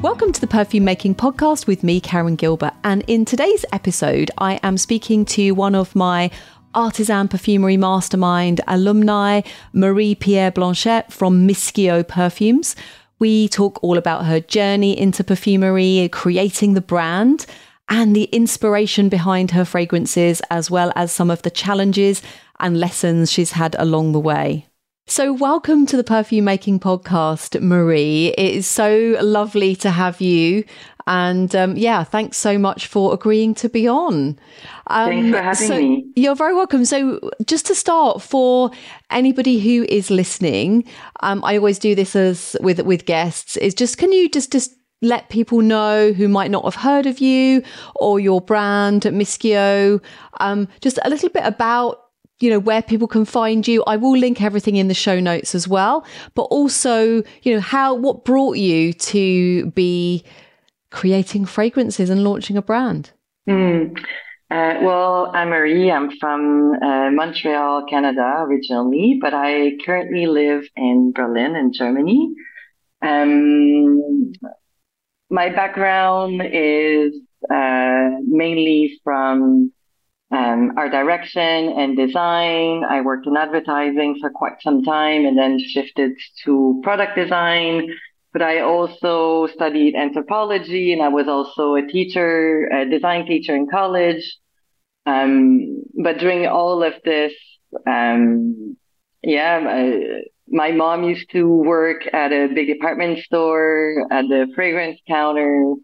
Welcome to the Perfume Making Podcast with me, Karen Gilbert. And in today's episode, I am speaking to one of my artisan perfumery mastermind alumni, Marie Pierre Blanchette from MISKEO Perfumes. We talk all about her journey into perfumery, creating the brand, and the inspiration behind her fragrances, as well as some of the challenges and lessons she's had along the way. So, welcome to the Perfume Making Podcast, Marie. It is so lovely to have you. And um, yeah, thanks so much for agreeing to be on. Um, thanks for having so me. You're very welcome. So, just to start, for anybody who is listening, um, I always do this as with with guests. Is just can you just just let people know who might not have heard of you or your brand, MISKEO, um, just a little bit about you know where people can find you. I will link everything in the show notes as well. But also you know how what brought you to be creating fragrances and launching a brand? Mm. uh, well i'm marie. I'm from uh, montreal canada originally but i currently live in berlin in germany. Um, my background is uh, mainly from um, art direction and design. I worked in advertising for quite some time and then shifted to product design. But I also studied anthropology and I was also a teacher, a design teacher in college. Um, but during all of this, um, yeah, my, my mom used to work at a big department store at the fragrance counter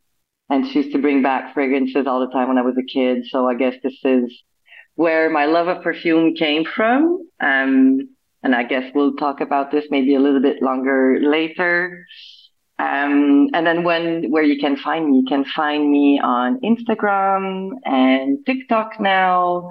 and she used to bring back fragrances all the time when I was a kid. So I guess this is where my love of perfume came from. Um, and I guess we'll talk about this maybe a little bit longer later. Um, and then when, where you can find me, you can find me on Instagram and TikTok now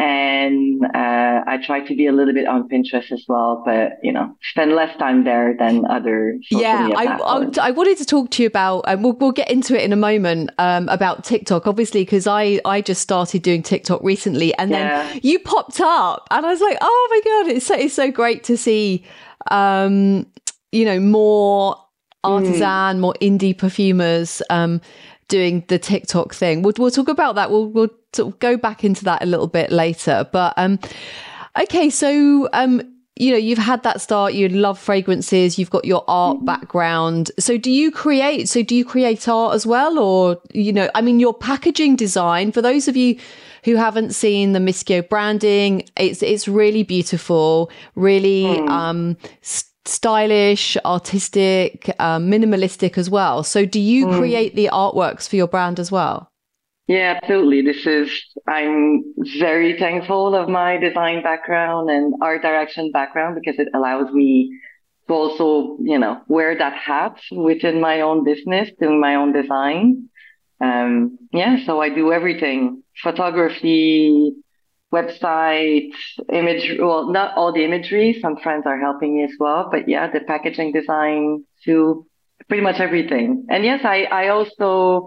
and uh, I try to be a little bit on Pinterest as well, but you know, spend less time there than other. yeah, I, I, I, wanted to talk to you about, and um, we'll, we'll get into it in a moment um, about TikTok, obviously, because I I just started doing TikTok recently, and yeah. then you popped up, and I was like, oh my god, it's so it's so great to see, um, you know, more artisan, mm. more indie perfumers. Um, doing the TikTok thing. We'll, we'll talk about that. We'll, we'll sort of go back into that a little bit later. But um, okay, so um, you know, you've had that start. You love fragrances. You've got your art mm-hmm. background. So do you create? So do you create art as well, or you know, I mean, your packaging design. For those of you who haven't seen the MISKEO branding, it's it's really beautiful, really mm. um, stylish, artistic, um, minimalistic as well. So, do you mm. create the artworks for your brand as well? Yeah, absolutely. This is, I'm very thankful of my design background and art direction background because it allows me to also, you know, wear that hat within my own business, doing my own design. Um, yeah, so I do everything photography, website, image, well, not all the imagery. Some friends are helping me as well, but yeah, the packaging design to pretty much everything. And yes, I, I also,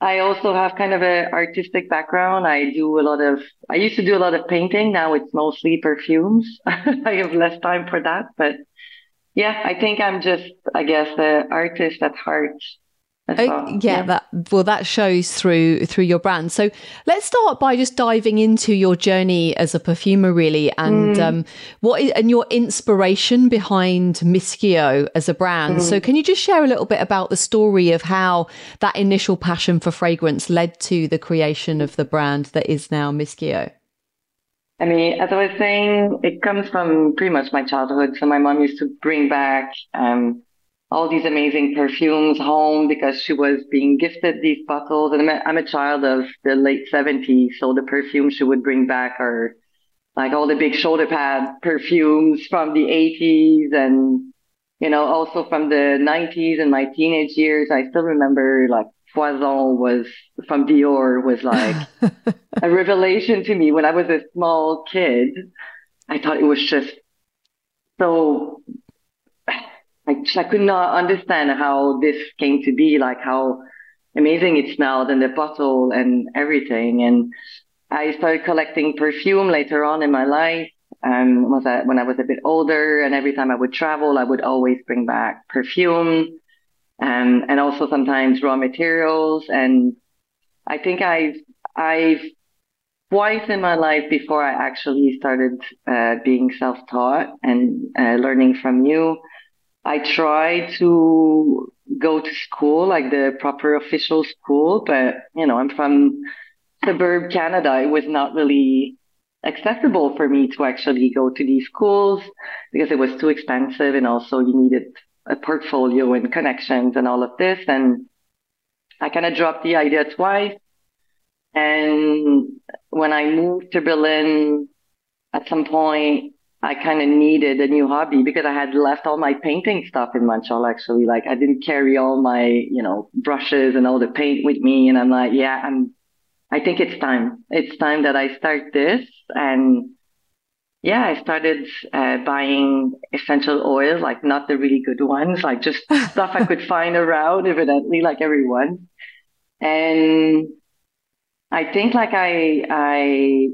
I also have kind of an artistic background. I do a lot of, I used to do a lot of painting. Now it's mostly perfumes. I have less time for that, but yeah, I think I'm just, I guess, an artist at heart. Oh, well. yeah, yeah, that well that shows through through your brand. So let's start by just diving into your journey as a perfumer, really, and mm. um, what is, and your inspiration behind MISKEO as a brand. Mm. So can you just share a little bit about the story of how that initial passion for fragrance led to the creation of the brand that is now MISKEO? I mean, as I was saying, it comes from pretty much my childhood. So my mom used to bring back um, all these amazing perfumes home because she was being gifted these bottles. And I'm a, I'm a child of the late 70s. So the perfumes she would bring back are like all the big shoulder pad perfumes from the 80s and, you know, also from the 90s and my teenage years. I still remember like Poison was from Dior was like a revelation to me when I was a small kid. I thought it was just so I, I could not understand how this came to be, like how amazing it smelled and the bottle and everything. And I started collecting perfume later on in my life. Um, was when I was a bit older and every time I would travel, I would always bring back perfume. um, and also sometimes raw materials. And I think I've, I've twice in my life before I actually started uh, being self-taught and uh, learning from you. I tried to go to school, like the proper official school, but you know, I'm from suburb Canada. It was not really accessible for me to actually go to these schools because it was too expensive and also you needed a portfolio and connections and all of this. And I kind of dropped the idea twice. And when I moved to Berlin, at some point, I kind of needed a new hobby because I had left all my painting stuff in Montreal. Actually, like I didn't carry all my, you know, brushes and all the paint with me. And I'm like, yeah, I'm. I think it's time. It's time that I start this. And yeah, I started uh, buying essential oils, like not the really good ones, like just stuff I could find around, evidently, like everyone. And I think like I, I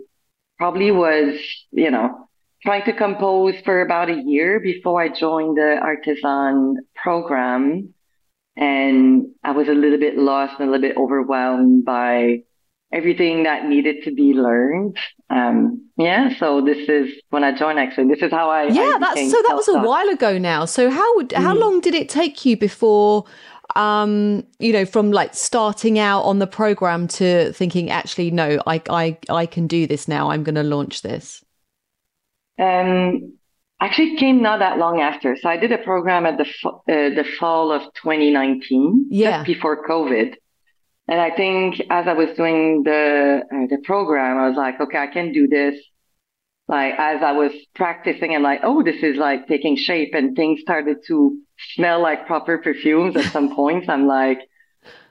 probably was, you know, trying to compose for about a year before I joined the artisan program. And I was a little bit lost and a little bit overwhelmed by everything that needed to be learned. Um, yeah, so this is when I joined. Actually, this is how I yeah. I that's so that was a while ago now. So how would how mm. long did it take you before? Um, you know, from like starting out on the program to thinking, actually, no, I I I can do this now. I'm going to launch this. Um, actually, came not that long after. So I did a program at the uh, the fall of 2019, yeah. just before COVID. And I think as I was doing the uh, the program, I was like, okay, I can do this. Like as I was practicing, I'm like, oh, this is like taking shape, and things started to smell like proper perfumes at some points. I'm like,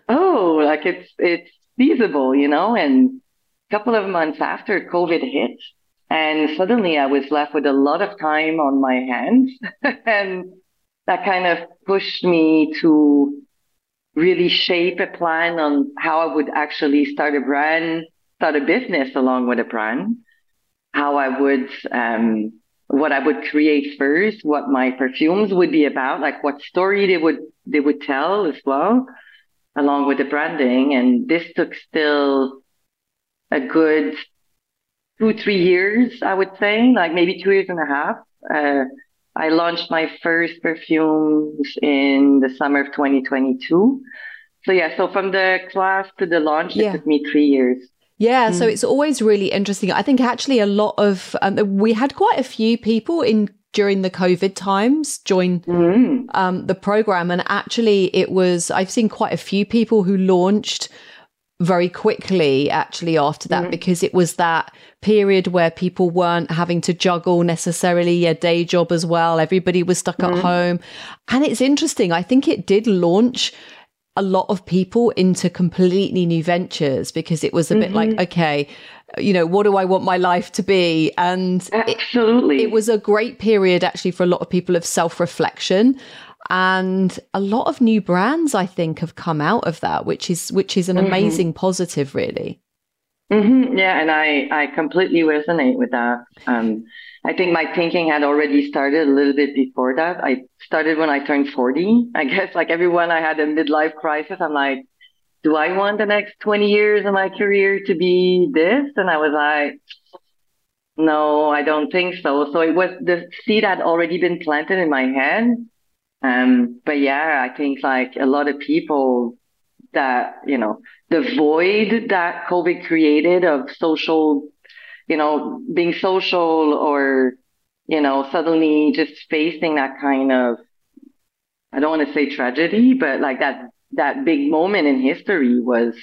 oh, like it's it's feasible, you know. And a couple of months after COVID hit, and suddenly I was left with a lot of time on my hands, and that kind of pushed me to really shape a plan on how I would actually start a brand, start a business along with a brand, how I would, um, what I would create first, what my perfumes would be about, like what story they would, they would tell as well, along with the branding. And this took still a good two, three years, I would say, like maybe two years and a half. Uh, I launched my first perfumes in the summer of 2022. So yeah, so from the class to the launch, yeah. it took me three years. Yeah, mm. so it's always really interesting. I think actually a lot of um, we had quite a few people in during the COVID times join mm. um, the program, and actually it was I've seen quite a few people who launched very quickly actually after that mm. because it was that period where people weren't having to juggle necessarily a day job as well. Everybody was stuck mm. at home. And it's interesting. I think it did launch a lot of people into completely new ventures because it was a mm-hmm. bit like, mm-hmm. okay, you know, what do I want my life to be? And absolutely, it, it was a great period actually for a lot of people of self reflection and a lot of new brands i think have come out of that which is which is an mm-hmm. amazing positive really Mm-hmm. Yeah, and I, I completely resonate with that. Um, I think my thinking had already started a little bit before that. I started when I turned 40. I guess like everyone, I had a midlife crisis. I'm like, do I want the next 20 years of my career to be this? And I was like, no, I don't think so. So it was the seed had already been planted in my head. Um, but yeah, I think like a lot of people that, you know, the void that COVID created of social, you know, being social or, you know, suddenly just facing that kind of, I don't want to say tragedy, but like that, that big moment in history was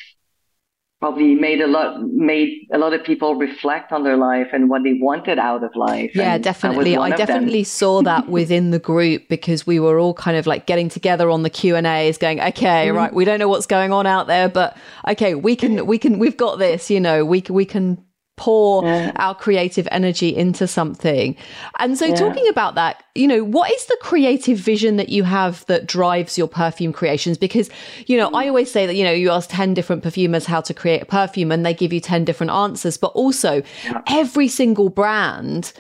probably made a lot made a lot of people reflect on their life and what they wanted out of life. Yeah, definitely. I definitely saw that within the group because we were all kind of like getting together on the Q and A's, going, okay, mm-hmm. right, we don't know what's going on out there, but okay, we can, we can, we've got this. You know, we we can pour yeah. our creative energy into something. And so, yeah. talking about that, you know, what is the creative vision that you have that drives your perfume creations? Because, you know, I always say that, you know, you ask 10 different perfumers how to create a perfume and they give you 10 different answers, but also yeah. every single brand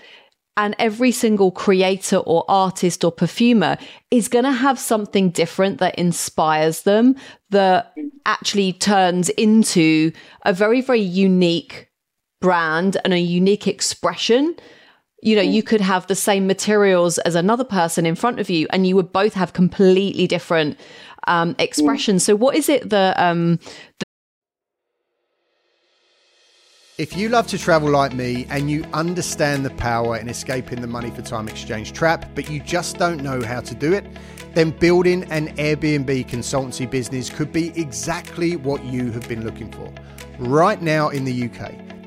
and every single creator or artist or perfumer is going to have something different that inspires them, that mm. actually turns into a very, very unique brand and a unique expression. You know, you could have the same materials as another person in front of you, and you would both have completely different um, expressions. So, what is it that um, If you love to travel like me and you understand the power in escaping the money for time exchange trap, but you just don't know how to do it, then building an Airbnb consultancy business could be exactly what you have been looking for. Right now in the UK,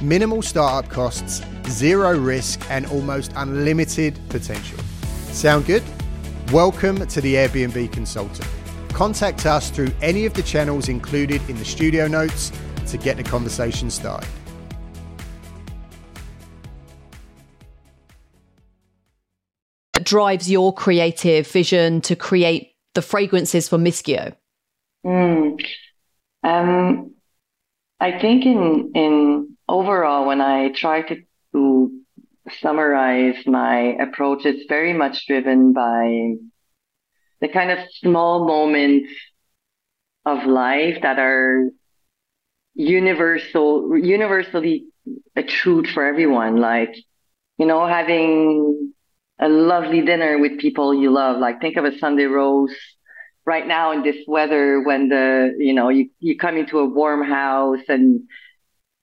Minimal startup costs, zero risk, and almost unlimited potential. Sound good? Welcome to the Airbnb Consultant. Contact us through any of the channels included in the studio notes to get the conversation started. drives your creative vision to create the fragrances for MISKEO? Mm. Um, I think in in overall, when I try to, to summarize my approach, it's very much driven by the kind of small moments of life that are universal, universally a truth for everyone. Like, you know, having a lovely dinner with people you love. Like think of a Sunday roast right now in this weather when the, you know, you, you come into a warm house and,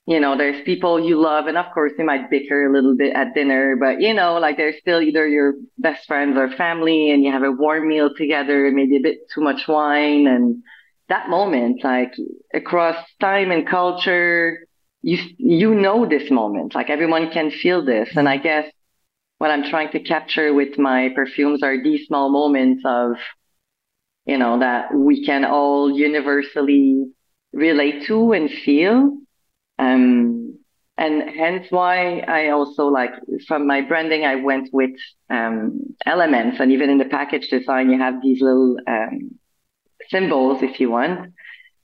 you know, there's people you love. And of course, you might bicker a little bit at dinner, but you know, like they're still either your best friends or family and you have a warm meal together, maybe a bit too much wine and that moment, like across time and culture, you, you know this moment, like everyone can feel this. And I guess what I'm trying to capture with my perfumes are these small moments of, you know, that we can all universally relate to and feel. Um, and hence why I also like from my branding, I went with, um, elements and even in the package design, you have these little, um, symbols if you want,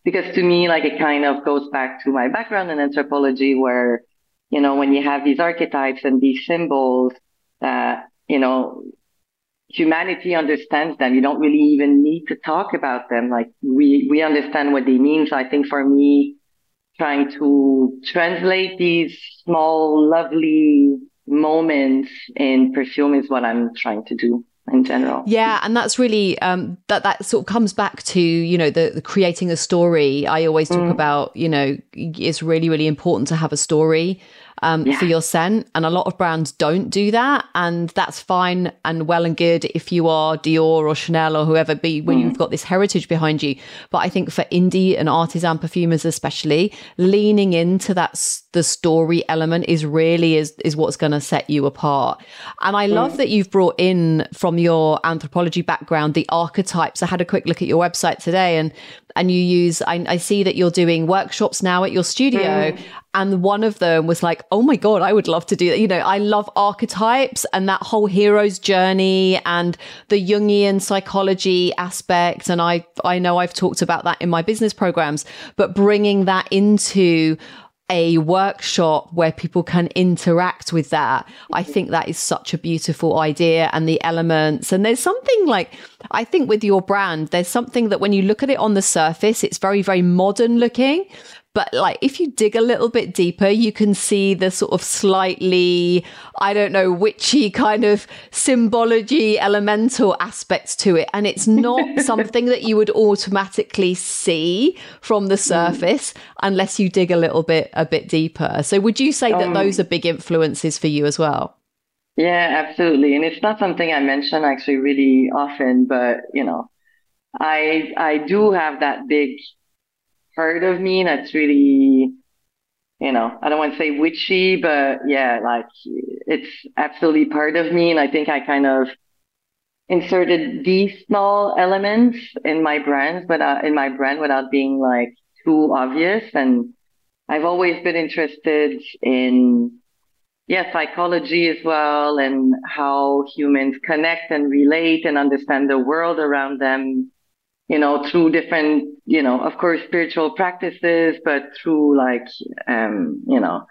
because to me, like it kind of goes back to my background in anthropology where, you know, when you have these archetypes and these symbols, that, you know, humanity understands them. You don't really even need to talk about them. Like we, we understand what they mean. So I think for me, trying to translate these small, lovely moments in perfume is what I'm trying to do in general. Yeah, and that's really um, that that sort of comes back to you know the, the creating a story. I always talk mm. about you know it's really really important to have a story um, yeah. for your scent. And a lot of brands don't do that. And that's fine and well and good if you are Dior or Chanel or whoever be when mm. you've got this heritage behind you. But I think for indie and artisan perfumers, especially, leaning into that the story element is really is is what's going to set you apart. And I love mm. that you've brought in from your anthropology background the archetypes. I had a quick look at your website today and and you use I, I, see that you're doing workshops now at your studio mm. and one of them was like oh my god i would love to do that you know i love archetypes and that whole hero's journey and the jungian psychology aspect and i i know i've talked about that in my business programs but bringing that into a workshop where people can interact with that. I mm-hmm. think that is such a beautiful idea and the elements. And there's something like, I think with your brand, there's something that when you look at it on the surface, it's very, very modern looking. But like if you dig a little bit deeper, you can see the sort of slightly, I don't know, witchy kind of symbology, elemental aspects to it. And it's not something that you would automatically see from the mm. surface unless you dig a little bit a bit deeper. So would you say that um, those are big influences for you as well? Yeah, absolutely. And it's not something I mention actually really often, but you know, I I do have that big part of me that's really, you know, I don't want to say witchy, but yeah, like it's absolutely part of me. And I think I kind of inserted these small elements in my brands, but in my brand without being like too obvious. And I've always been interested in, yeah, psychology as well and how humans connect and relate and understand the world around them, you know, through different, you know, of course, spiritual practices, but through like, um, you know,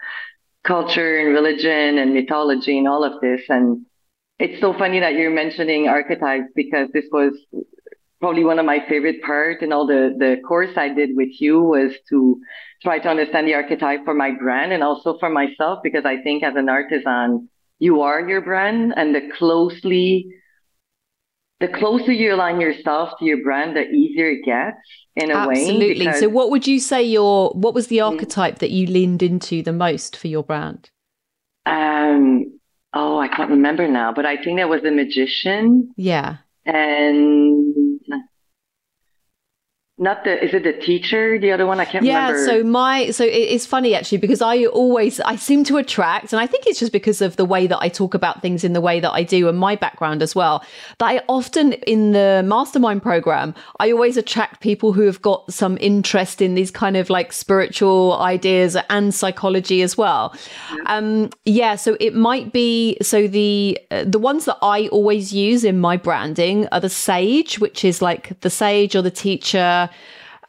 culture and religion and mythology and all of this. And it's so funny that you're mentioning archetypes because this was probably one of my favorite part in all the, the course I did with you was to try to understand the archetype for my brand and also for myself because I think as an artisan, you are your brand and the closely the closer you align yourself to your brand, the easier it gets in a Absolutely. way. Absolutely. So what would you say your what was the mm. archetype that you leaned into the most for your brand? Um oh, I can't remember now, but I think that was a magician. Yeah. And not the is it the teacher the other one? I can't yeah, remember. yeah so my so it's funny actually because i always i seem to attract and i think it's just because of the way that i talk about things in the way that i do and my background as well that i often in the mastermind program i always attract people who have got some interest in these kind of like spiritual ideas and psychology as well. Yeah. um yeah so it might be so the uh, the ones that i always use in my branding are the sage which is like the sage or the teacher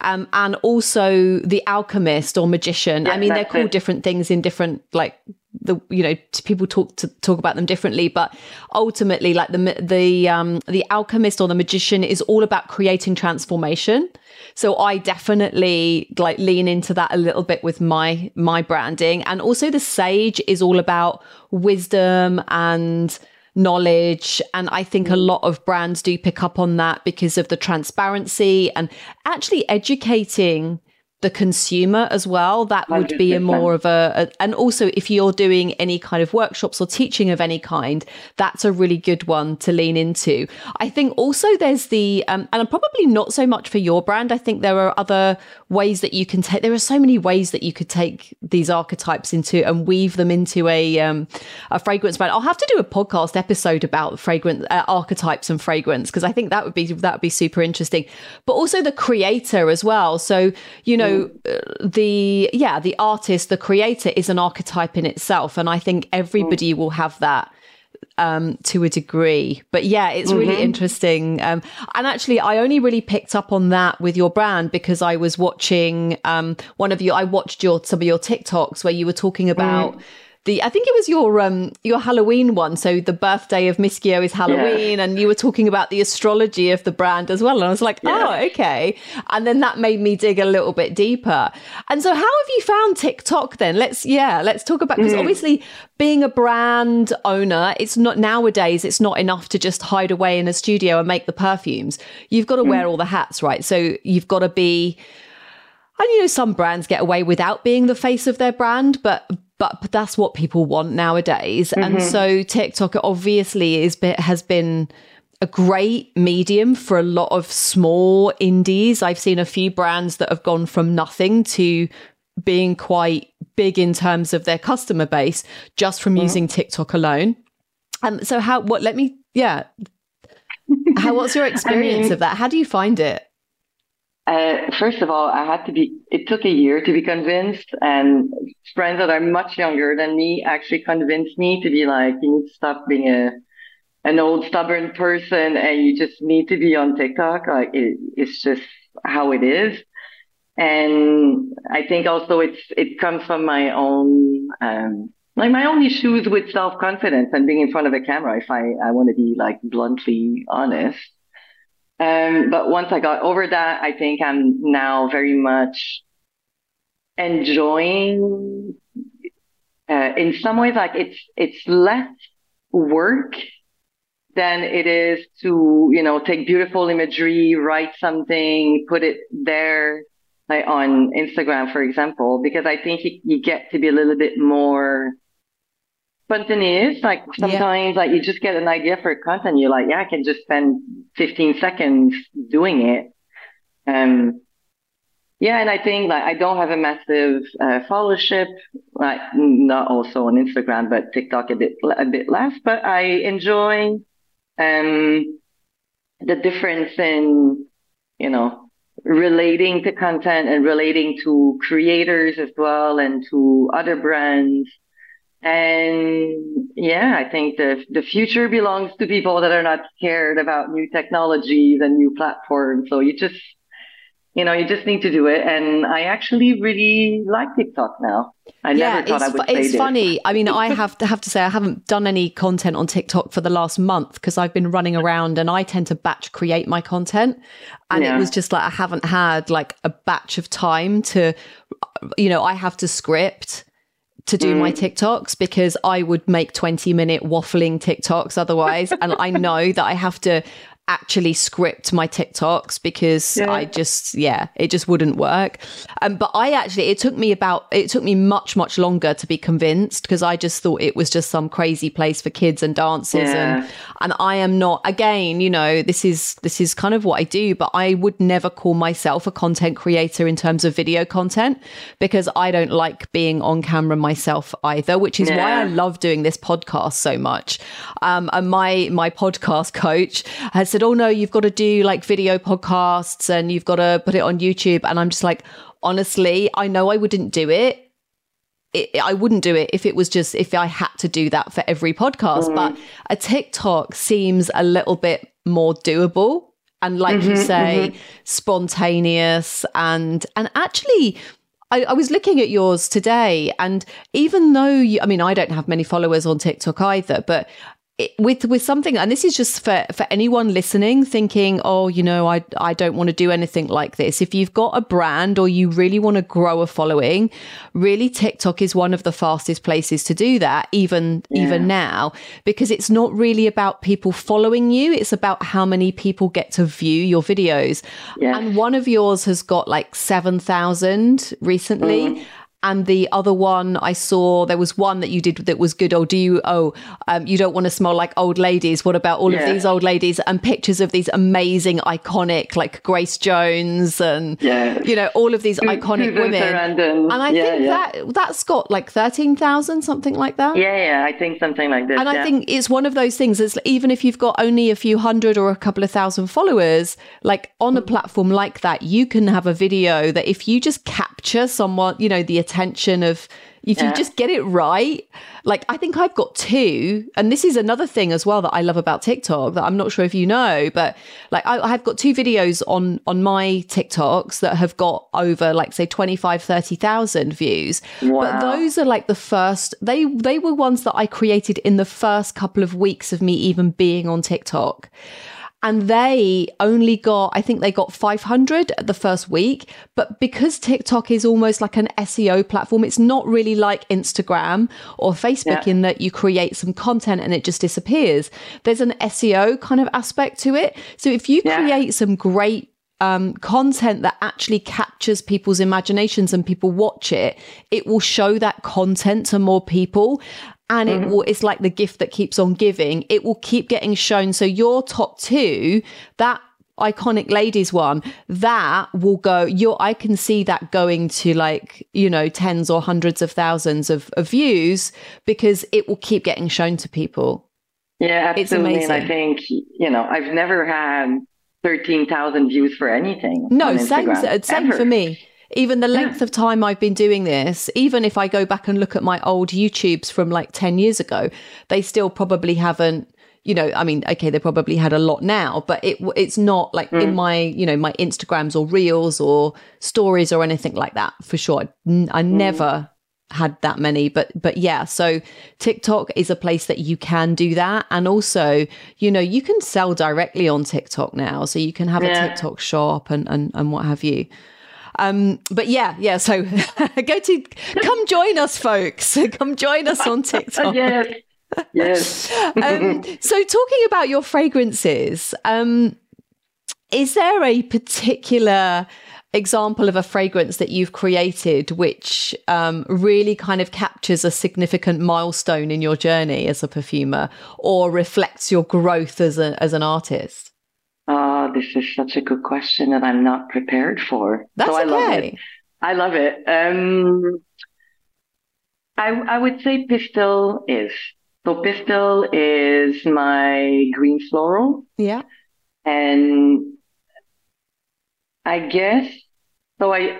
um, and also the alchemist or magician. I mean, they're called it. different things in different like the you know people talk to talk about them differently but ultimately like the the um the alchemist or the magician is all about creating transformation so i definitely like lean into that a little bit with my my branding and also the sage is all about wisdom and knowledge. And I think a mm. lot of brands do pick up on that because of the transparency and actually educating the consumer as well. That would be a more of a, a, and also if you're doing any kind of workshops or teaching of any kind, that's a really good one to lean into. I think also there's the, um, and probably not so much for your brand. I think there are other ways that you can take, there are so many ways that you could take these archetypes into and weave them into a, um, a fragrance brand. I'll have to do a podcast episode about fragrance uh, archetypes and fragrance because I think that would be, that would be super interesting, but also the creator as well. So, you know, mm. the yeah the artist the creator is an archetype in itself and i think everybody mm. will have that um, to a degree. But yeah, it's mm-hmm. really interesting. Um, and actually, I only really picked up on that with your brand because I was watching um, one of you. I watched your some of your TikToks where you were talking about. Mm the I think it was your um your Halloween one. So the birthday of MISKEO is Halloween, yeah. and you were talking about the astrology of the brand as well. And I was like, yeah. oh, okay. And then that made me dig a little bit deeper. And so, how have you found TikTok then? Let's yeah, let's talk about because mm. obviously being a brand owner, it's not nowadays. It's not enough to just hide away in a studio and make the perfumes. You've got to mm. wear all the hats, right? So you've got to be. And you know, some brands get away without being the face of their brand, but but that's what people want nowadays. Mm-hmm. And so TikTok obviously is has been a great medium for a lot of small indies. I've seen a few brands that have gone from nothing to being quite big in terms of their customer base just from mm-hmm. using TikTok alone. Um, so how what let me yeah. How what's your experience I mean, of that? How do you find it? Uh, first of all, I had to be, it took a year to be convinced and friends that are much younger than me actually convinced me to be like, you need to stop being a, an old stubborn person and you just need to be on TikTok. Like it, it's just how it is. And I think also it's, it comes from my own, um, like my own issues with self confidence and being in front of a camera. If I, I want to be like bluntly honest. Um, but once I got over that, I think I'm now very much enjoying. Uh, in some ways, like it's it's less work than it is to you know take beautiful imagery, write something, put it there, like on Instagram, for example, because I think you, you get to be a little bit more spontaneous. Like sometimes, yeah. like you just get an idea for content. You're like, yeah, I can just spend 15 seconds doing it. Um, yeah, and I think like I don't have a massive uh, followership, like not also on Instagram, but TikTok a bit a bit less. But I enjoy, um, the difference in, you know, relating to content and relating to creators as well and to other brands. And yeah, I think the the future belongs to people that are not scared about new technologies and new platforms. So you just you know, you just need to do it. And I actually really like TikTok now. I yeah, never thought I would. It's funny. I mean, I have to have to say I haven't done any content on TikTok for the last month because I've been running around and I tend to batch create my content, and yeah. it was just like I haven't had like a batch of time to, you know, I have to script to do mm. my TikToks because I would make 20 minute waffling TikToks otherwise. and I know that I have to actually script my TikToks because yeah. I just yeah, it just wouldn't work. Um, but I actually it took me about it took me much much longer to be convinced because I just thought it was just some crazy place for kids and dancers yeah. and and I am not again, you know, this is this is kind of what I do, but I would never call myself a content creator in terms of video content because I don't like being on camera myself either, which is yeah. why I love doing this podcast so much. Um, and my my podcast coach has said, "Oh no, you've got to do like video podcasts and you've got to put it on YouTube." And I'm just like, honestly, I know I wouldn't do it. it I wouldn't do it if it was just if I had to do that for every podcast. Mm. But a TikTok seems a little bit more doable and, like mm-hmm, you say, mm-hmm. spontaneous and and actually. I, I was looking at yours today, and even though you, I mean, I don't have many followers on TikTok either, but with with something and this is just for for anyone listening thinking oh you know i i don't want to do anything like this if you've got a brand or you really want to grow a following really tiktok is one of the fastest places to do that even yeah. even now because it's not really about people following you it's about how many people get to view your videos yeah. and one of yours has got like 7000 recently mm and the other one I saw there was one that you did that was good. Oh, do you? Oh, um, you don't want to smell like old ladies. What about all yeah. of these old ladies and pictures of these amazing, iconic, like Grace Jones and yeah. you know all of these iconic women. And I yeah, think that that's got like thirteen thousand, something like that. Yeah, yeah, I think something like this. And I think it's one of those things. Is even if you've got only a few hundred or a couple of thousand followers, like on a platform like that, you can have a video that if you just capture someone, you know, the attention of if yeah. you just get it right like i think i've got two and this is another thing as well that i love about tiktok that i'm not sure if you know but like I, have got two videos on on my tiktoks that have got over like say 25 30,000 views wow. but those are like the first they they were ones that i created in the first couple of weeks of me even being on tiktok and they only got i think they got 500 the first week but because tiktok is almost like an seo platform it's not really like instagram or facebook yeah. in that you create some content and it just disappears there's an seo kind of aspect to it so if you yeah. create some great um, content that actually captures people's imaginations and people watch it, it will show that content to more people and it mm-hmm. will it's like the gift that keeps on giving it will keep getting shown. So your top two that iconic ladies one that will go your i can see that going to like you know tens or hundreds of thousands of, of views because it will keep getting shown to people. Yeah absolutely. And i think you know i've never had 13,000 views for anything no same same for me even the length yeah. of time I've been doing this, even if I go back and look at my old YouTubes from like 10 years ago, they still probably haven't you know, I mean, okay, they probably had a lot now, but it it's not like mm. in my, you know, my Instagrams or reels or stories or anything like that for sure. I, I mm. never had that many, but but yeah, so TikTok is a place that you can do that, and also, you know, you can sell directly on TikTok now, so you can have yeah. a TikTok shop and and and what have you. Um, but yeah, yeah. So go to come join us, folks. Come join us on TikTok. yes. Yes. um, so talking about your fragrances, um, is there a particular example of a fragrance that you've created which um, really kind of captures a significant milestone in your journey as a perfumer or reflects your growth as a, as an artist? Oh, this is such a good question that I'm not prepared for. That's so I okay. love it. I love it. Um, I, I would say Pistil is. So Pistil is my green floral. Yeah. and I guess so. I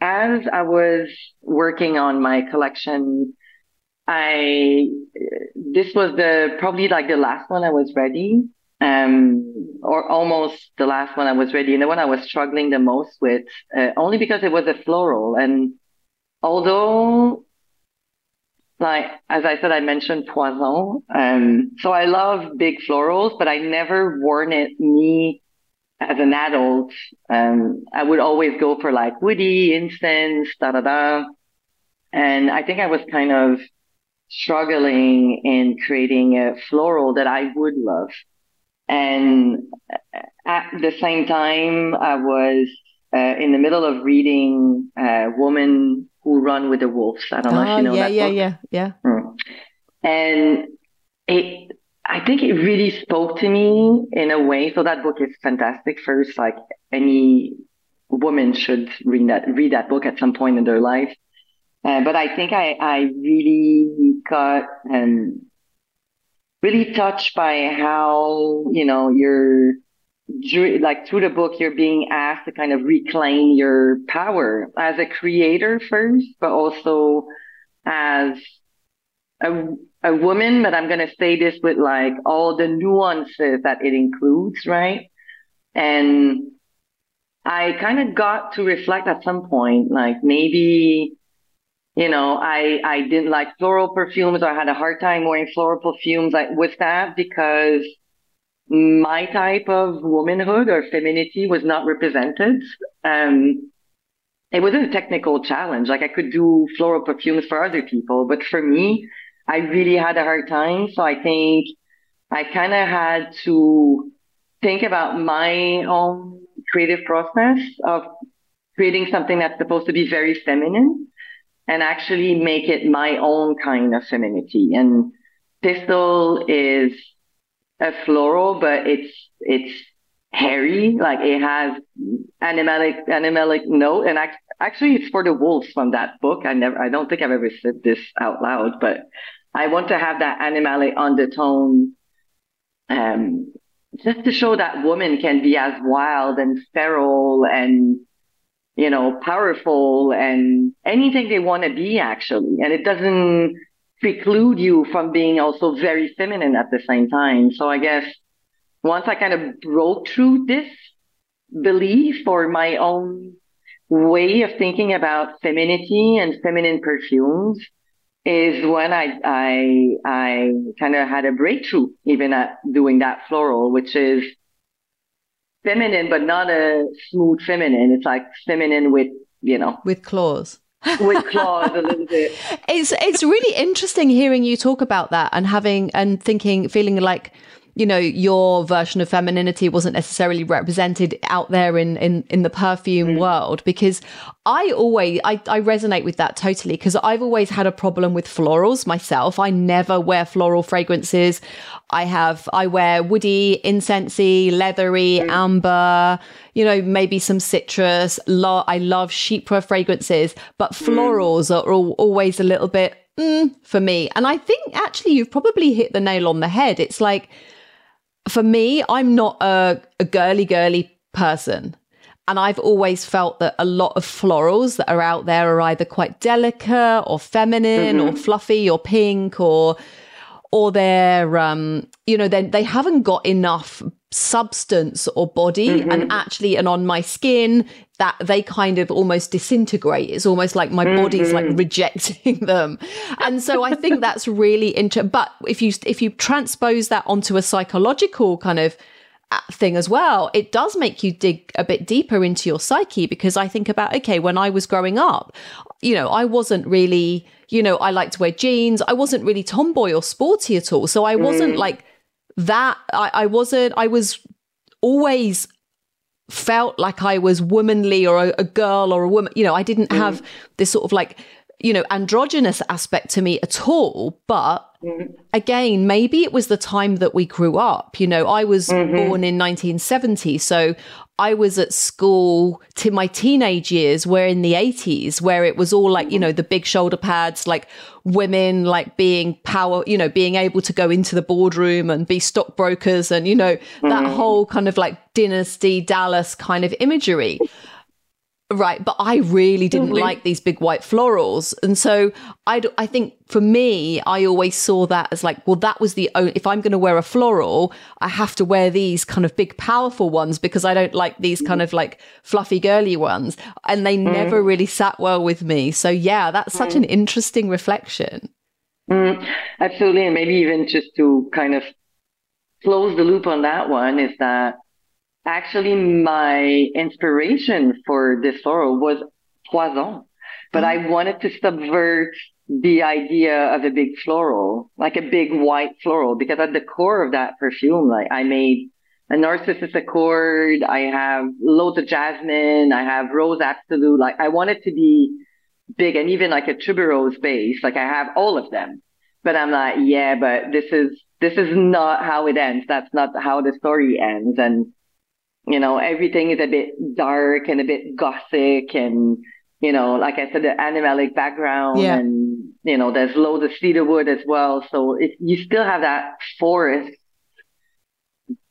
as I was working on my collection, I this was the probably like the last one I was ready, um, or almost the last one I was ready, and the one I was struggling the most with, uh, only because it was a floral. And although, like as I said, I mentioned poison, um, so I love big florals, but I never worn it me as an adult, um, I would always go for like woody, incense, da da da. And I think I was kind of struggling in creating a floral that I would love. And at the same time, I was uh, in the middle of reading uh, Woman Who Run with the Wolves. I don't know oh, if you ah, know yeah, that yeah, book. Yeah, yeah, yeah. Mm. And it I think it really spoke to me in a way. So that book is fantastic. First, like any woman should read that, read that book at some point in their life. Uh, but I think I, I really got, um, really touched by how, you know, you're, like through the book, you're being asked to kind of reclaim your power as a creator first, but also as a, a woman, but I'm going to say this with like all the nuances that it includes, right? And I kind of got to reflect at some point, like maybe, you know, I, I didn't like floral perfumes or I had a hard time wearing floral perfumes like with that because my type of womanhood or femininity was not represented. Um, it wasn't a technical challenge. Like I could do floral perfumes for other people, but for me, I really had a hard time. So I think I kind of had to think about my own creative process of creating something that's supposed to be very feminine and actually make it my own kind of femininity. And Pistil is a floral, but it's, it's hairy. Like it has animalic, animalic note. And actually it's for the wolves from that book. I never, I don't think I've ever said this out loud, but I want to have that animalic undertone, um, just to show that women can be as wild and feral and, you know, powerful and anything they want to be actually. And it doesn't preclude you from being also very feminine at the same time. So I guess once I kind of broke through this belief or my own way of thinking about femininity and feminine perfumes, is when I I I kind of had a breakthrough even at doing that floral, which is feminine but not a smooth feminine. It's like feminine with you know with claws. with claws a little bit. It's it's really interesting hearing you talk about that and having and thinking feeling like you know your version of femininity wasn't necessarily represented out there in in, in the perfume mm. world because i always I, I resonate with that totally because i've always had a problem with florals myself i never wear floral fragrances i have i wear woody incensey leathery mm. amber you know maybe some citrus lo- i love chypre fragrances but mm. florals mm. are all, always a little bit mm, for me and i think actually you've probably hit the nail on the head it's like for me, I'm not a, a girly, girly person. And I've always felt that a lot of florals that are out there are either quite delicate or feminine mm-hmm. or fluffy or pink or or they're um you know then they haven't got enough substance or body mm-hmm. and actually and on my skin that they kind of almost disintegrate it's almost like my mm-hmm. body's like rejecting them and so i think that's really interesting but if you if you transpose that onto a psychological kind of uh, thing as well it does make you dig a bit deeper into your psyche because i think about okay when i was growing up you know i wasn't really you know i liked to wear jeans i wasn't really tomboy or sporty at all so i wasn't mm. like that I, I wasn't i was always felt like i was womanly or a, a girl or a woman you know i didn't mm. have this sort of like you know, androgynous aspect to me at all. But mm-hmm. again, maybe it was the time that we grew up. You know, I was mm-hmm. born in 1970. So I was at school to my teenage years were in the 80s, where it was all like, you know, the big shoulder pads, like women like being power, you know, being able to go into the boardroom and be stockbrokers and, you know, mm-hmm. that whole kind of like dynasty Dallas kind of imagery. Right, but I really didn't mm-hmm. like these big white florals, and so I I think for me, I always saw that as like, well, that was the only. If I'm going to wear a floral, I have to wear these kind of big, powerful ones because I don't like these kind of like fluffy, girly ones, and they mm. never really sat well with me. So yeah, that's such mm. an interesting reflection. Mm, absolutely, and maybe even just to kind of close the loop on that one is that actually my inspiration for this floral was poison, but I mm. wanted to subvert the idea of a big floral, like a big white floral, because at the core of that perfume, like I made a Narcissus Accord, I have loads of jasmine, I have rose absolute, like I wanted to be big and even like a tuberose base, like I have all of them. But I'm like, yeah, but this is, this is not how it ends. That's not how the story ends. And you know, everything is a bit dark and a bit gothic and, you know, like I said, the animalic background yeah. and, you know, there's loads of cedar wood as well. So it, you still have that forest,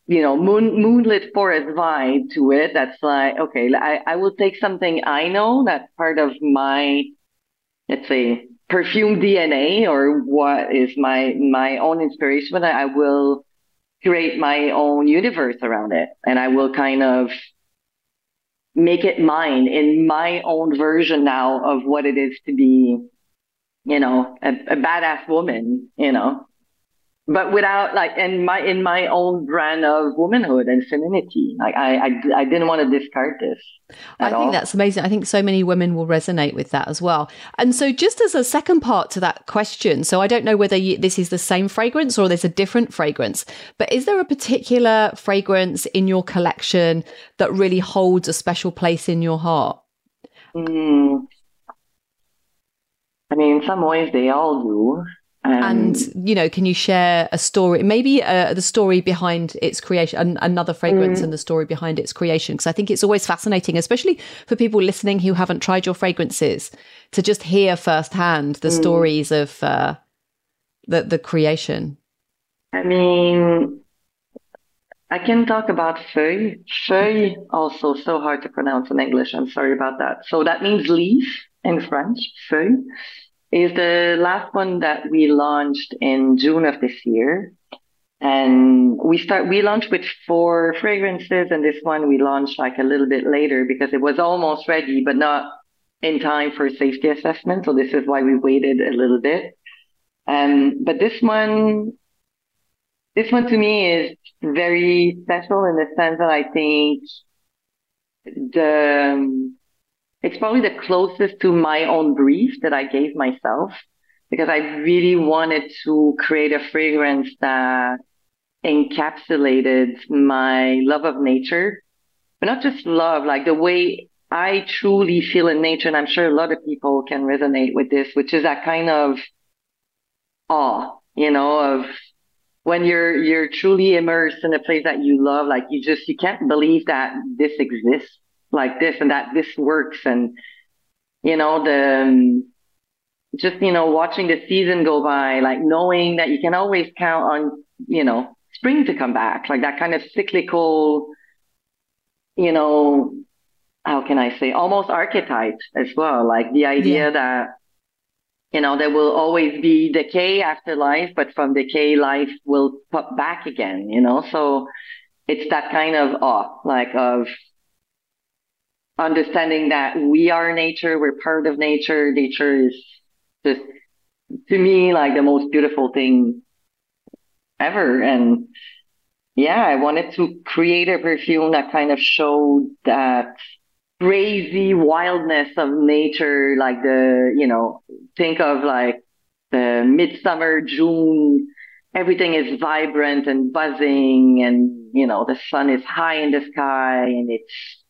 you know, moon, moonlit forest vibe to it. That's like, okay, I, I will take something I know that's part of my, let's say, perfume DNA or what is my, my own inspiration, but I, I will, create my own universe around it. And I will kind of make it mine in my own version now of what it is to be, you know, a, a badass woman, you know but without like in my in my own brand of womanhood and femininity like i i, I didn't want to discard this i think all. that's amazing i think so many women will resonate with that as well and so just as a second part to that question so i don't know whether you, this is the same fragrance or there's a different fragrance but is there a particular fragrance in your collection that really holds a special place in your heart mm. i mean in some ways they all do um, and you know, can you share a story, maybe uh, the story behind its creation, an- another fragrance, mm. and the story behind its creation? Because I think it's always fascinating, especially for people listening who haven't tried your fragrances, to just hear firsthand the mm. stories of uh, the the creation. I mean, I can talk about feuille. Feuille, also so hard to pronounce in English. I'm sorry about that. So that means leaf in French. Feuille is the last one that we launched in June of this year. And we start, we launched with four fragrances and this one we launched like a little bit later because it was almost ready, but not in time for safety assessment. So this is why we waited a little bit. Um, but this one, this one to me is very special in the sense that I think the, it's probably the closest to my own brief that I gave myself because I really wanted to create a fragrance that encapsulated my love of nature, but not just love, like the way I truly feel in nature. And I'm sure a lot of people can resonate with this, which is that kind of awe, you know, of when you're, you're truly immersed in a place that you love, like you just, you can't believe that this exists like this and that this works. And you know the um, just you know watching the season go by like knowing that you can always count on you know spring to come back like that kind of cyclical you know how can i say almost archetype as well. Like the idea yeah. that you know there will always be decay after life but from decay life will pop back again you know? So it's that kind of awe like of understanding that we are nature, we're part of nature. Nature is just, to me, like the most beautiful thing ever. And yeah, I wanted to create a perfume that kind of showed that crazy wildness of nature, like the, you know, think of like the midsummer June, everything is vibrant and buzzing and, you know, the sun is high in the sky and it's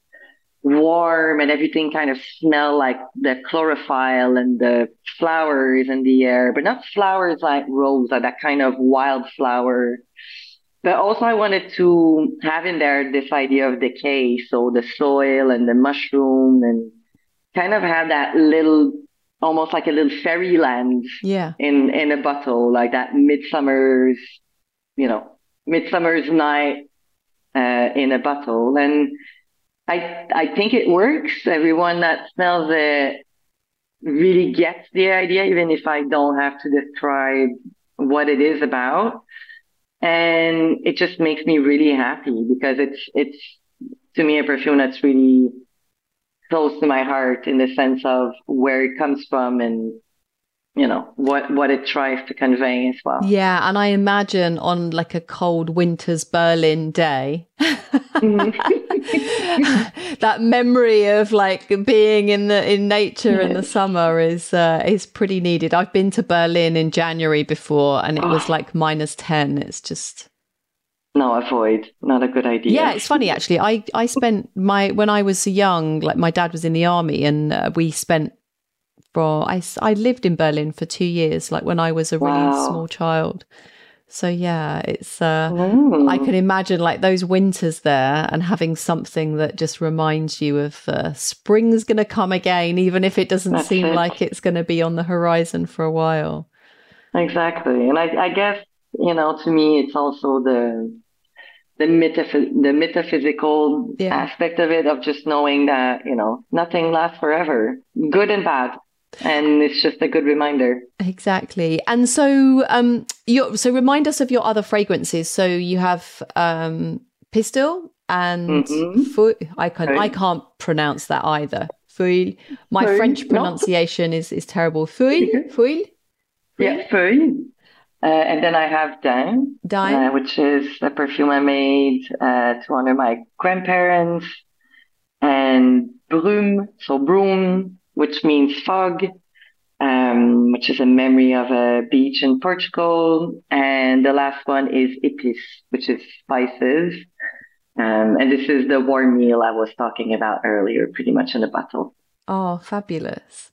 warm and everything kind of smell like the chlorophyll and the flowers in the air, but not flowers like rose, like that kind of wildflower. But also I wanted to have in there this idea of decay. So the soil and the mushroom and kind of have that little, almost like a little fairyland yeah. in, in a bottle, like that midsummer's, you know, midsummer's night, uh, in a bottle. And I I think it works. Everyone that smells it really gets the idea, even if I don't have to describe what it is about. And it just makes me really happy because it's it's to me a perfume that's really close to my heart in the sense of where it comes from and you know what what it tries to convey as well. Yeah and i imagine on like a cold winter's berlin day that memory of like being in the in nature in the summer is uh, is pretty needed. I've been to berlin in january before and it was ah. like minus 10 it's just no avoid. Not a good idea. Yeah it's funny actually. I i spent my when i was young like my dad was in the army and uh, we spent for I, I lived in Berlin for two years, like when I was a really wow. small child. So yeah, it's uh, I can imagine like those winters there and having something that just reminds you of uh, spring's going to come again, even if it doesn't That's seem it. like it's going to be on the horizon for a while. Exactly, and I, I guess you know to me it's also the the metaph- the metaphysical yeah. aspect of it of just knowing that you know nothing lasts forever, good and bad and it's just a good reminder. Exactly. And so um you so remind us of your other fragrances. So you have um pistil and mm-hmm. i can I can't pronounce that either. Feuille my french pronunciation no. is is terrible. Feuille feuille yeah feuille uh, and then I have Daim, Daim. Uh, which is a perfume I made uh, to honor my grandparents, and Brume, so Broom, which means fog, um, which is a memory of a beach in Portugal. And the last one is Épices, which is spices. Um, and this is the warm meal I was talking about earlier, pretty much in the bottle. Oh, fabulous.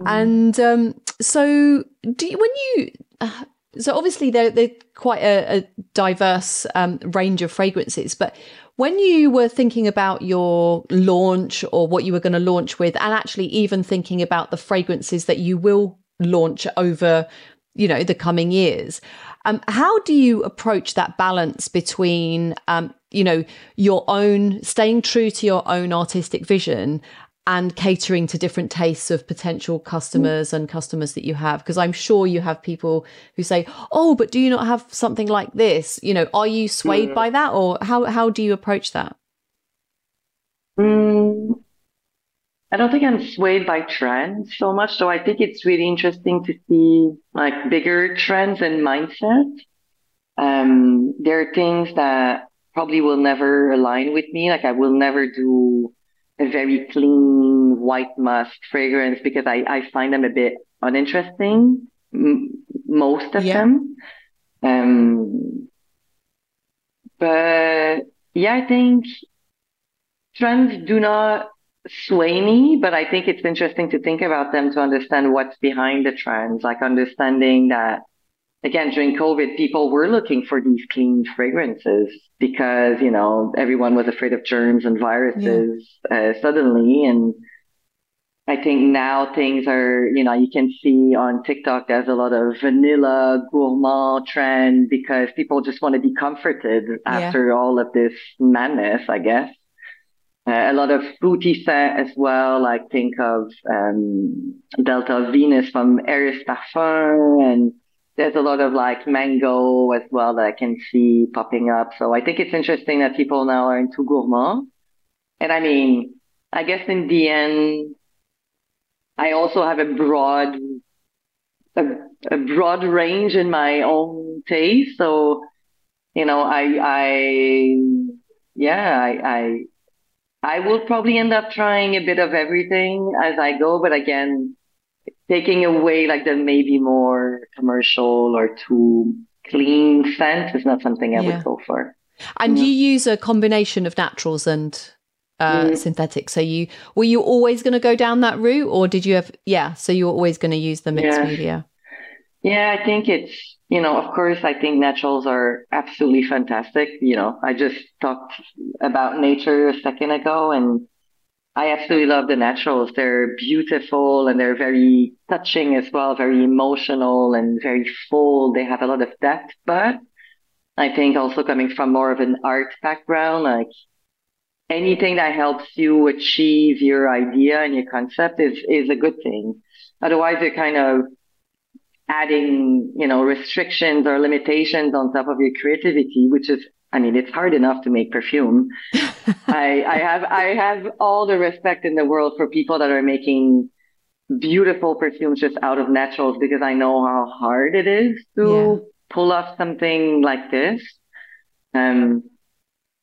Mm. And um, so, do you, when you, uh, so obviously they're, they're quite a, a diverse um, range of fragrances, but when you were thinking about your launch or what you were going to launch with, and actually even thinking about the fragrances that you will launch over, you know, the coming years, um, how do you approach that balance between, um, you know, your own staying true to your own artistic vision and catering to different tastes of potential customers and customers that you have. Because i'm sure you have people who say oh but do you not have something like this? You know are you swayed by that or how how do you approach that? Mm, i don't think i'm swayed by trends so much so i think it's really interesting to see like bigger trends and mindset um there are things that probably will never align with me like i will never do a very clean white musk fragrance because I, I find them a bit uninteresting, m- most of yeah. them. Um, but yeah, I think trends do not sway me, but I think it's interesting to think about them to understand what's behind the trends, like understanding that again, during COVID, people were looking for these clean fragrances because, you know, everyone was afraid of germs and viruses yeah. uh, suddenly. And I think now things are, you know, you can see on TikTok, there's a lot of vanilla gourmand trend because people just want to be comforted after yeah. all of this madness, I guess. Uh, a lot of fruity scent as well. Like think of um, Delta Venus from Eris Parfum and there's a lot of like mango as well that I can see popping up. So I think it's interesting that people now are into gourmand. And I mean, I guess in the end, I also have a broad, a, a broad range in my own taste. So, you know, I, I, yeah, I, I, I will probably end up trying a bit of everything as I go. But again, taking away like the maybe more commercial or too clean scent is not something I yeah. would go for. And yeah. you use a combination of naturals and uh, mm. synthetic. So you were you always going to go down that route, or did you have? Yeah, so you were always going to use the mixed yeah. media. Yeah, I think it's you know, of course, I think naturals are absolutely fantastic. You know, I just talked about nature a second ago, and I absolutely love the naturals. They're beautiful and they're very touching as well, very emotional and very full. They have a lot of depth, but I think also coming from more of an art background, like anything that helps you achieve your idea and your concept is, is a good thing. Otherwise, you're kind of adding, you know, restrictions or limitations on top of your creativity, which is, I mean, it's hard enough to make perfume. I, I have, I have all the respect in the world for people that are making beautiful perfumes just out of naturals because I know how hard it is to yeah pull off something like this. Um,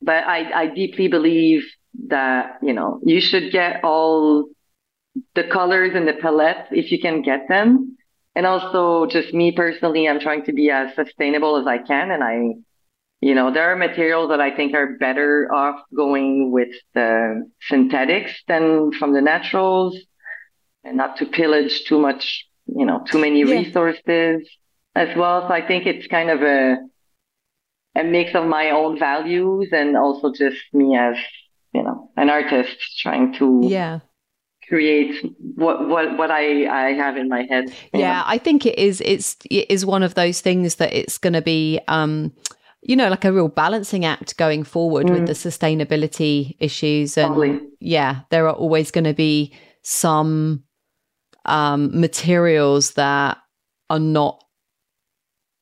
but I, I deeply believe that, you know, you should get all the colors and the palettes if you can get them. And also just me personally, I'm trying to be as sustainable as I can. And I, you know, there are materials that I think are better off going with the synthetics than from the naturals and not to pillage too much, you know, too many yeah. resources as well. So I think it's kind of a a mix of my own values and also just me as you know an artist trying to yeah create what what what I I have in my head. Yeah, know? I think it is it's it is one of those things that it's going to be um you know like a real balancing act going forward mm. with the sustainability issues and Probably. yeah, there are always going to be some um materials that are not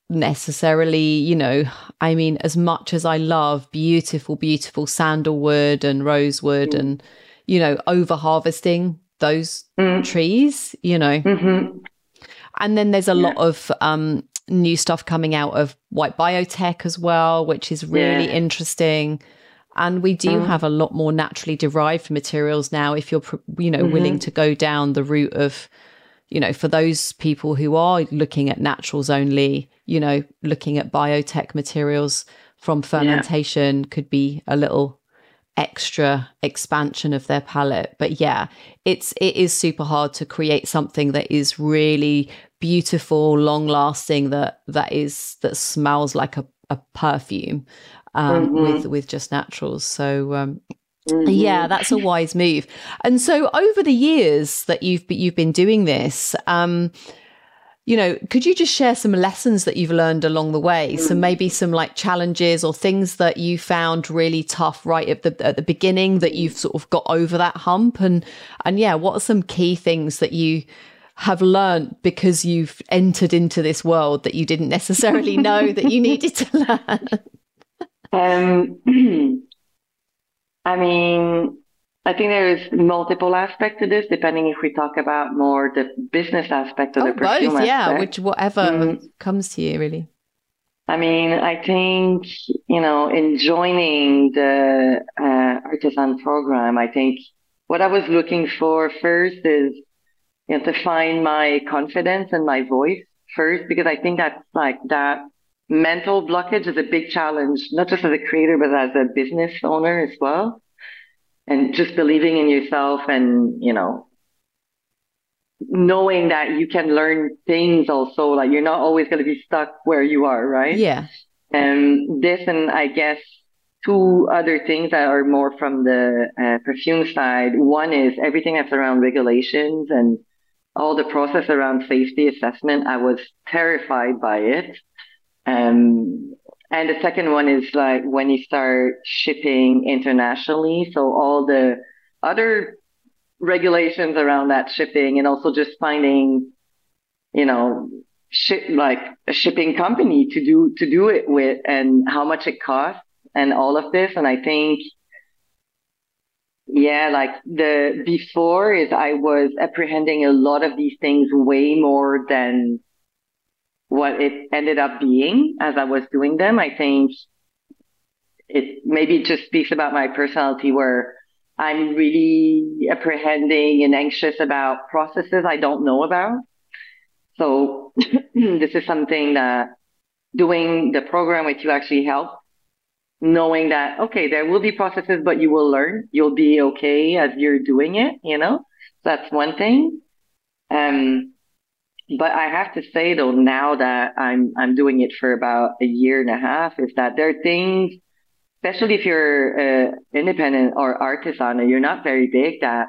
necessarily, you know, I mean, as much as I love beautiful, beautiful sandalwood and rosewood mm. and, you know, over harvesting those mm. trees, you know. Mm-hmm. And then there's a yeah. lot of um, new stuff coming out of white biotech as well, which is really yeah. interesting. And we do mm. have a lot more naturally derived materials now if you're, you know, mm-hmm. willing to go down the route of, you know, for those people who are looking at naturals only, you know, looking at biotech materials from fermentation yeah. could be a little extra expansion of their palette. But yeah, it's it is super hard to create something that is really beautiful, long lasting, that that is that smells like a, a perfume um, mm-hmm. with with just naturals. So um, Mm-hmm. Yeah, that's a wise move. And so over the years that you've you've been doing this, um, you know, could you just share some lessons that you've learned along the way? So maybe some like challenges or things that you found really tough right at the at the beginning that you've sort of got over that hump and and yeah, what are some key things that you have learned because you've entered into this world that you didn't necessarily know that you needed to learn? Um I mean, I think there is multiple aspects to this, depending if we talk about more the business aspect of oh, the both, yeah, which whatever mm. comes to you, really. I mean, I think you know, in joining the uh, artisan program, I think what I was looking for first is you know to find my confidence and my voice first, because I think that's like that mental blockage is a big challenge, not just as a creator, but as a business owner as well. And just believing in yourself and, you know, knowing that you can learn things also, like you're not always going to be stuck where you are, right? Yeah. And this, and I guess two other things that are more from the uh, perfume side. One is everything that's around regulations and all the process around safety assessment. I was terrified by it. Um, and the second one is like when you start shipping internationally. So all the other regulations around that shipping and also just finding, you know, ship, like a shipping company to do, to do it with and how much it costs and all of this. And I think, yeah, like the before is I was apprehending a lot of these things way more than what it ended up being as I was doing them. I think it maybe just speaks about my personality where I'm really apprehending and anxious about processes I don't know about. So this is something that doing the program with you actually helped knowing that, okay, there will be processes, but you will learn. You'll be okay as you're doing it, you know? That's one thing. Um, but I have to say though, now that I'm, I'm doing it for about a year and a half, is that there are things, especially if you're uh, independent or artisan or you're not very big, that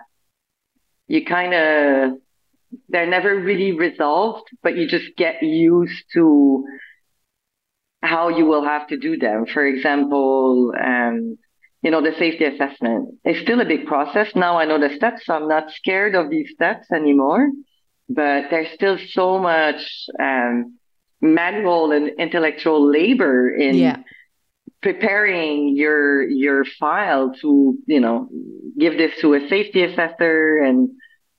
you kind of, they're never really resolved, but you just get used to how you will have to do them. For example, um, you know, the safety assessment is still a big process. Now I know the steps, so I'm not scared of these steps anymore, but there's still so much, um, manual and intellectual labor in yeah. preparing your, your file to, you know, give this to a safety assessor and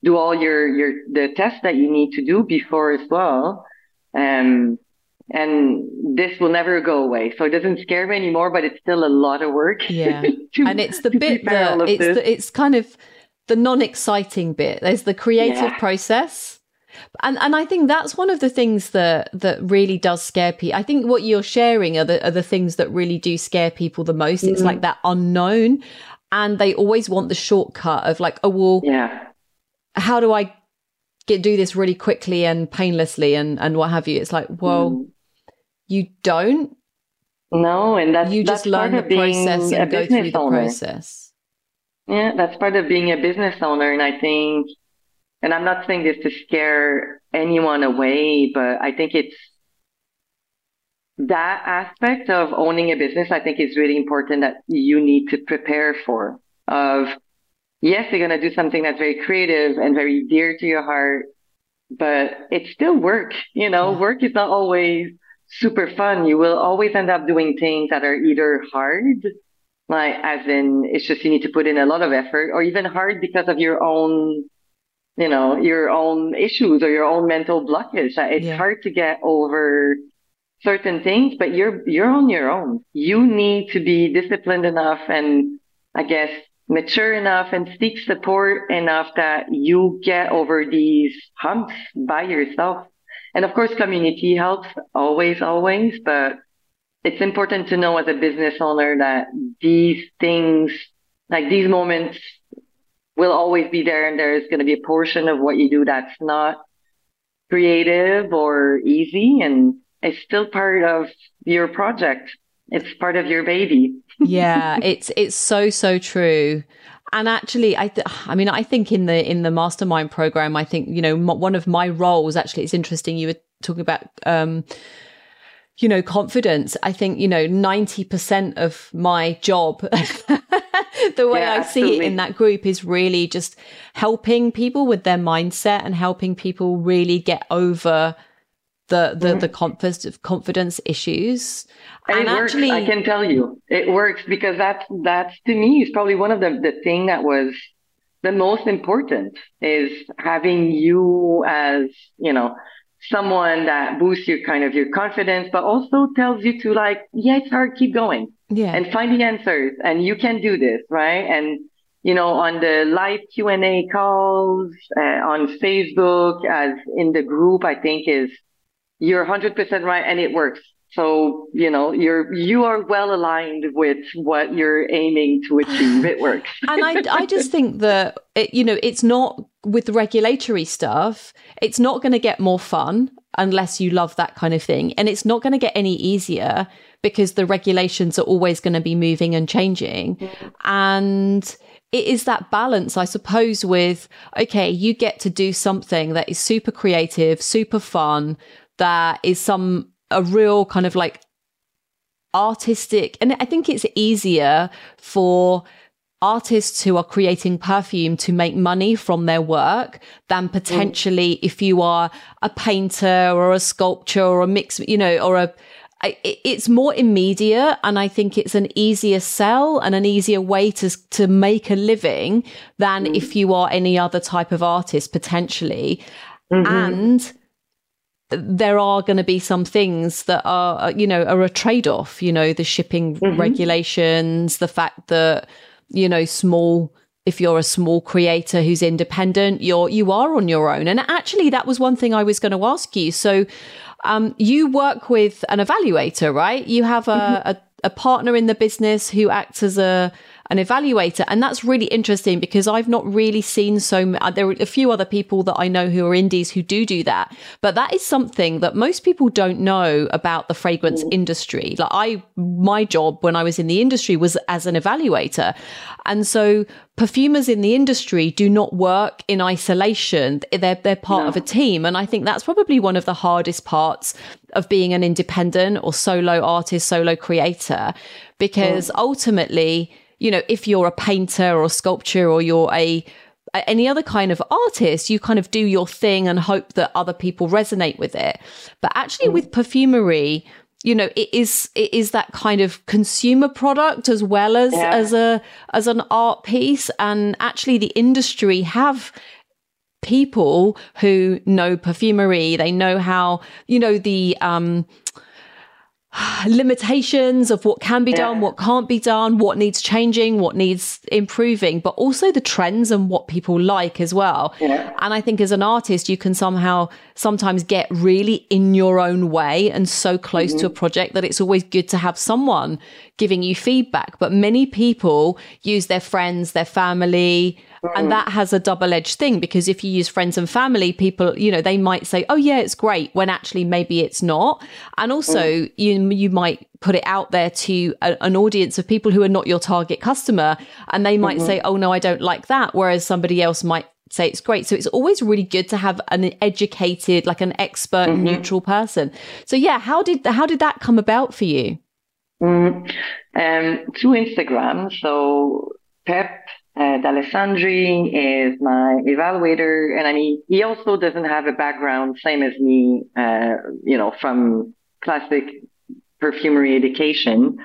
do all your, your, the tests that you need to do before as well. Um, and this will never go away. So it doesn't scare me anymore, but it's still a lot of work. Yeah. to, and it's the bit that it's, the, it's kind of the non-exciting bit. There's the creative yeah. process. And and I think that's one of the things that that really does scare people. I think what you're sharing are the are the things that really do scare people the most. Mm-hmm. It's like that unknown, and they always want the shortcut of like, oh well, yeah. How do I get do this really quickly and painlessly and and what have you? It's like, well, mm you don't. No, and that's you just that's learn the process and go through the owner. process. Yeah, that's part of being a business owner, and I think, and I'm not saying this to scare anyone away, but I think it's that aspect of owning a business. I think is really important that you need to prepare for. Of yes, you're going to do something that's very creative and very dear to your heart, but it's still work. You know, yeah. work is not always super fun, you will always end up doing things that are either hard, like as in it's just you need to put in a lot of effort, or even hard because of your own, you know, your own issues or your own mental blockage. It's yeah. hard to get over certain things, but you're you're on your own. You need to be disciplined enough and I guess mature enough and seek support enough that you get over these humps by yourself. And of course, community helps always, always, but it's important to know as a business owner that these things, like these moments will always be there and there's going to be a portion of what you do that's not creative or easy and it's still part of your project. It's part of your baby. yeah, it's it's so so true and actually i th- i mean i think in the in the mastermind program i think you know m- one of my roles actually it's interesting you were talking about um you know confidence i think you know 90% of my job the way yeah, i see it in that group is really just helping people with their mindset and helping people really get over the the mm-hmm. the confidence confidence issues. And, and actually works, i can tell you it works because that's that's to me is probably one of the the thing that was the most important is having you as you know someone that boosts your kind of your confidence but also tells you to like yeah it's hard keep going yeah and find the answers and you can do this right and you know, on the live Q&A calls, uh, on Facebook, as in the group, I think is you're 100% right and it works. So, you know, you're, you are well aligned with what you're aiming to achieve. It works. and I, I just think that, it, you know, it's not with the regulatory stuff, it's not going to get more fun unless you love that kind of thing. And it's not going to get any easier because the regulations are always going to be moving and changing. Mm-hmm. And, it is that balance, I suppose, with okay, you get to do something that is super creative, super fun, that is some a real kind of like artistic and i think it's easier for artists who are creating perfume to make money from their work than potentially mm. if you are a painter or a sculptor or a mix you know or a it's more immediate and i think it's an easier sell and an easier way to to make a living than mm. if you are any other type of artist potentially mm-hmm. and there are going to be some things that are, uh, you know, are a trade off, you know, the shipping mm-hmm. regulations, the fact that, you know, small, if you're a small creator who's independent, you're, you are on your own. And actually, that was one thing I was going to ask you. So, um, you work with an evaluator, right? You have a, mm-hmm. a a partner in the business who acts as a an evaluator. And that's really interesting because I've not really seen so uh, there are a few other people that I know who are indies who do do that. But that is something that most people don't know about the fragrance mm. industry. Like I, my job when I was in the industry was as an evaluator. And so perfumers in the industry do not work in isolation. They're, they're part no. of a team. And I think that's probably one of the hardest parts of being an independent or solo artist, solo creator, because ultimately, you know, if you're a painter or a sculptor or you're a any other kind of artist, you kind of do your thing and hope that other people resonate with it. But actually, with perfumery, you know, it is it is that kind of consumer product as well as yeah. as a as an art piece. And actually, the industry have people who know perfumery. They know how you know the um limitations of what can be yeah. done, what can't be done, what needs changing, what needs improving, but also the trends and what people like as well. Yeah. And I think as an artist, you can somehow sometimes get really in your own way and so close mm-hmm. to a project that it's always good to have someone giving you feedback. But many people use their friends, their family, and that has a double edged thing because if you use friends and family, people, you know, they might say, oh, yeah, it's great, when actually maybe it's not. And also, mm. you, you might put it out there to a, an audience of people who are not your target customer. And they might mm-hmm. say, oh, no, I don't like that. Whereas somebody else might say it's great. So it's always really good to have an educated, like an expert, mm-hmm. neutral person. So yeah, how did how did that come about for you? Mm, um, through Instagram. So Pep uh, D'Alessandri is my evaluator, and I mean, he also doesn't have a background, same as me, uh, you know, from classic perfumery education.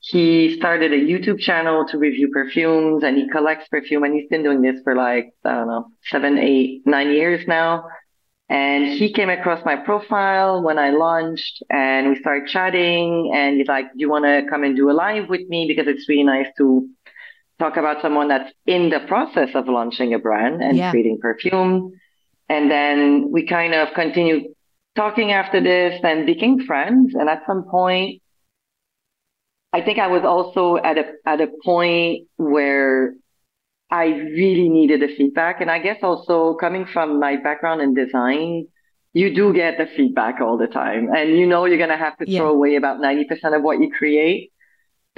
He started a YouTube channel to review perfumes, and he collects perfume, and he's been doing this for like I don't know, seven, eight, nine years now. And he came across my profile when I launched and we started chatting and he's like, do you want to come and do a live with me? Because it's really nice to talk about someone that's in the process of launching a brand and yeah. creating perfume. And then we kind of continued talking after this and became friends. And at some point, I think I was also at a, at a point where I really needed the feedback. And I guess also coming from my background in design, you do get the feedback all the time and you know you're going to have to yeah. throw away about 90% of what you create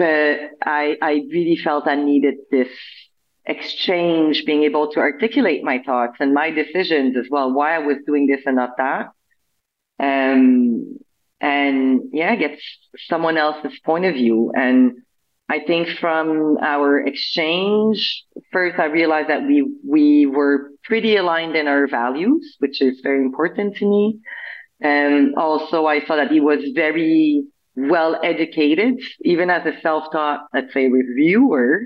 but I, I really felt I needed this exchange, being able to articulate my thoughts and my decisions as well, why I was doing this and not that. Um, and yeah, get someone else's point of view. And I think from our exchange, first I realized that we, we were pretty aligned in our values, which is very important to me. And also I saw that he was very well educated, even as a self-taught, let's say, reviewer.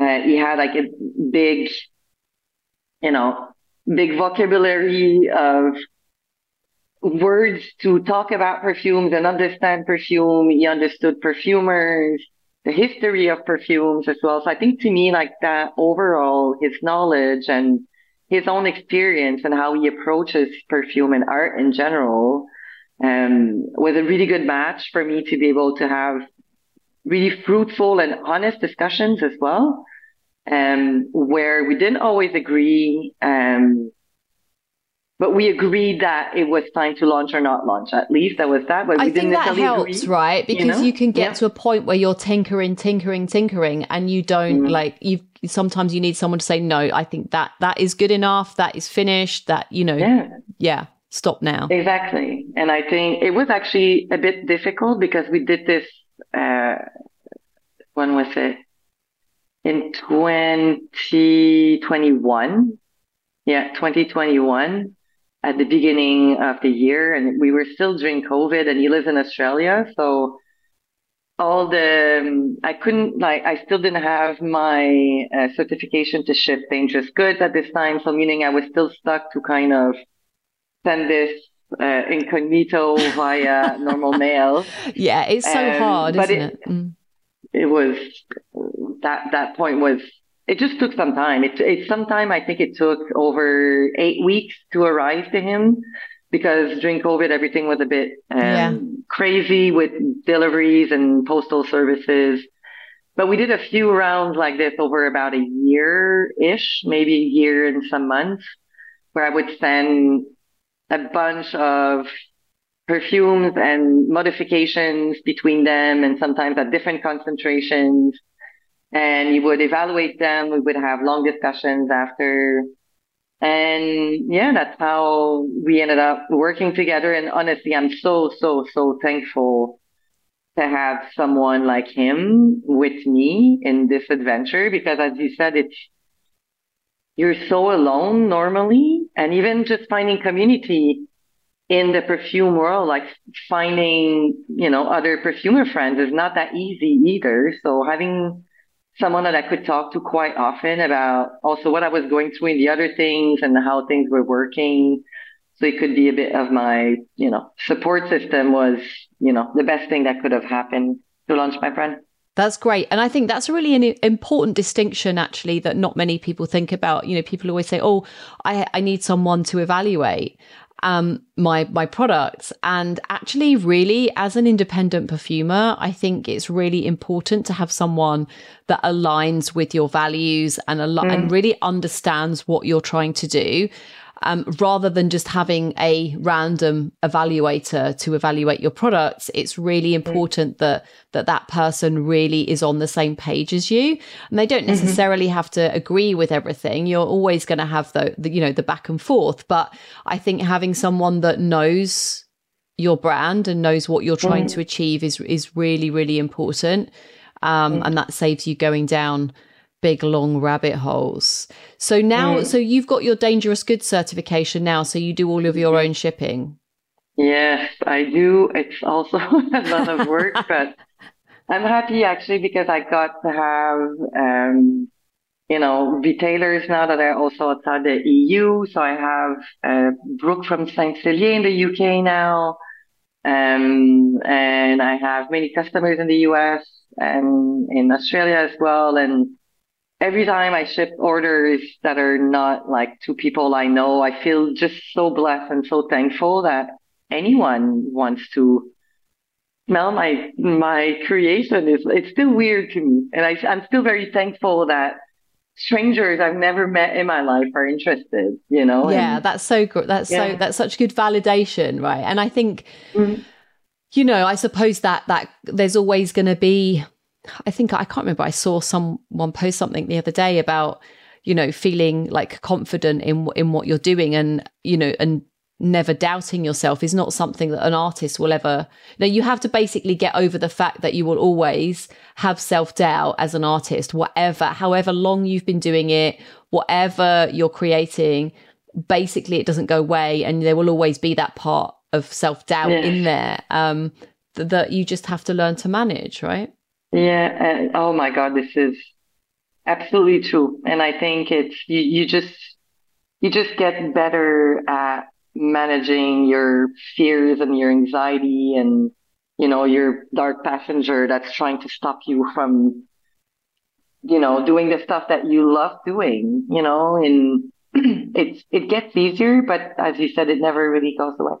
Uh, he had like a big, you know, big vocabulary of words to talk about perfumes and understand perfume. He understood perfumers, the history of perfumes as well. So I think to me, like that overall, his knowledge and his own experience and how he approaches perfume and art in general um, was a really good match for me to be able to have really fruitful and honest discussions as well, um, where we didn't always agree, um, but we agreed that it was time to launch or not launch. At least that was that. But we I think that helps, agree, right? Because you, know? you can get yeah. to a point where you're tinkering, tinkering, tinkering, and you don't mm. like you. Sometimes you need someone to say, "No, I think that that is good enough. That is finished. That you know, yeah." yeah stop now. Exactly. And I think it was actually a bit difficult because we did this, uh, when was it? In 2021. Yeah, 2021 at the beginning of the year. And we were still during COVID and he lives in Australia. So all the, um, I couldn't like, I still didn't have my uh, certification to ship dangerous goods at this time. So meaning I was still stuck to kind of send this uh, incognito via normal mail. Yeah, it's so um, hard, isn't it? It, mm. it was that that point was it just took some time. It it some time I think it took over eight weeks to arrive to him because during COVID everything was a bit um, yeah. crazy with deliveries and postal services. But we did a few rounds like this over about a year ish, maybe a year and some months, where I would send a bunch of perfumes and modifications between them and sometimes at different concentrations. And you would evaluate them. We would have long discussions after. And yeah, that's how we ended up working together. And honestly, I'm so, so, so thankful to have someone like him with me in this adventure because as you said, it's, you're so alone normally. And even just finding community in the perfume world, like finding, you know, other perfumer friends is not that easy either. So having someone that I could talk to quite often about also what I was going through in the other things and how things were working. So it could be a bit of my, you know, support system was, you know, the best thing that could have happened to launch my brand. That's great. And I think that's really an important distinction, actually, that not many people think about. You know, people always say, oh, I, I need someone to evaluate um, my my products. And actually, really, as an independent perfumer, I think it's really important to have someone that aligns with your values and al- mm. and really understands what you're trying to do um, rather than just having a random evaluator to evaluate your products, it's really important that that that person really is on the same page as you, and they don't mm-hmm. necessarily mm-hmm. have to agree with everything. You're always going to have the, the you know the back and forth, but I think having someone that knows your brand and knows what you're trying mm. to achieve is is really really important, um, mm. and that saves you going down big long rabbit holes. So now, mm. so you've got your dangerous goods certification now, so you do all of your own shipping. Yes, I do. It's also a lot of work, but I'm happy actually because I got to have, um, you know, retailers now that are also outside the EU. So I have uh, Brooke from Saint Celier in the UK now. Um, and I have many customers in the US and in Australia as well. And every time I ship orders that are not like to people I know, I feel just so blessed and so thankful that anyone wants to smell my my creation. Is it's still weird to me, and I, I'm still very thankful that strangers I've never met in my life are interested. You know? Yeah, and, that's so good. That's yeah. so that's such good validation, right? And I think. Mm-hmm. You know, I suppose that that there's always going to be I think I can't remember. I saw someone post something the other day about you know feeling like confident in in what you're doing and you know and never doubting yourself is not something that an artist will ever you know you have to basically get over the fact that you will always have self-doubt as an artist whatever however long you've been doing it whatever you're creating basically it doesn't go away and there will always be that part of self-doubt yeah. in there um that you just have to learn to manage right yeah. Uh, oh my God, this is absolutely true. And I think it's, you, you just, you just get better at managing your fears and your anxiety and, you know, your dark passenger that's trying to stop you from, you know, doing the stuff that you love doing, you know, and it's, it gets easier, but as you said, it never really goes away.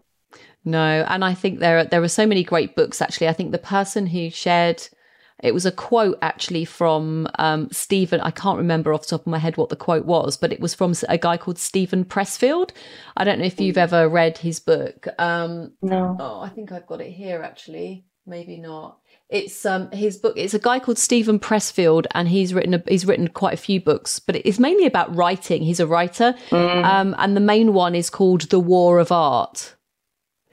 No, and I think there are, there are so many great books. Actually, I think the person who shared it was a quote actually from um, Steven. I can't remember off the top of my head what the quote was, but it was from a guy called Steven Pressfield. I don't know if you've ever read his book. Um, no. Oh, I think I've got it here actually. Maybe not. It's um his book. It's a guy called Steven Pressfield, and he's written a, he's written quite a few books, but it's mainly about writing. He's a writer, mm. um, and the main one is called The War of Art.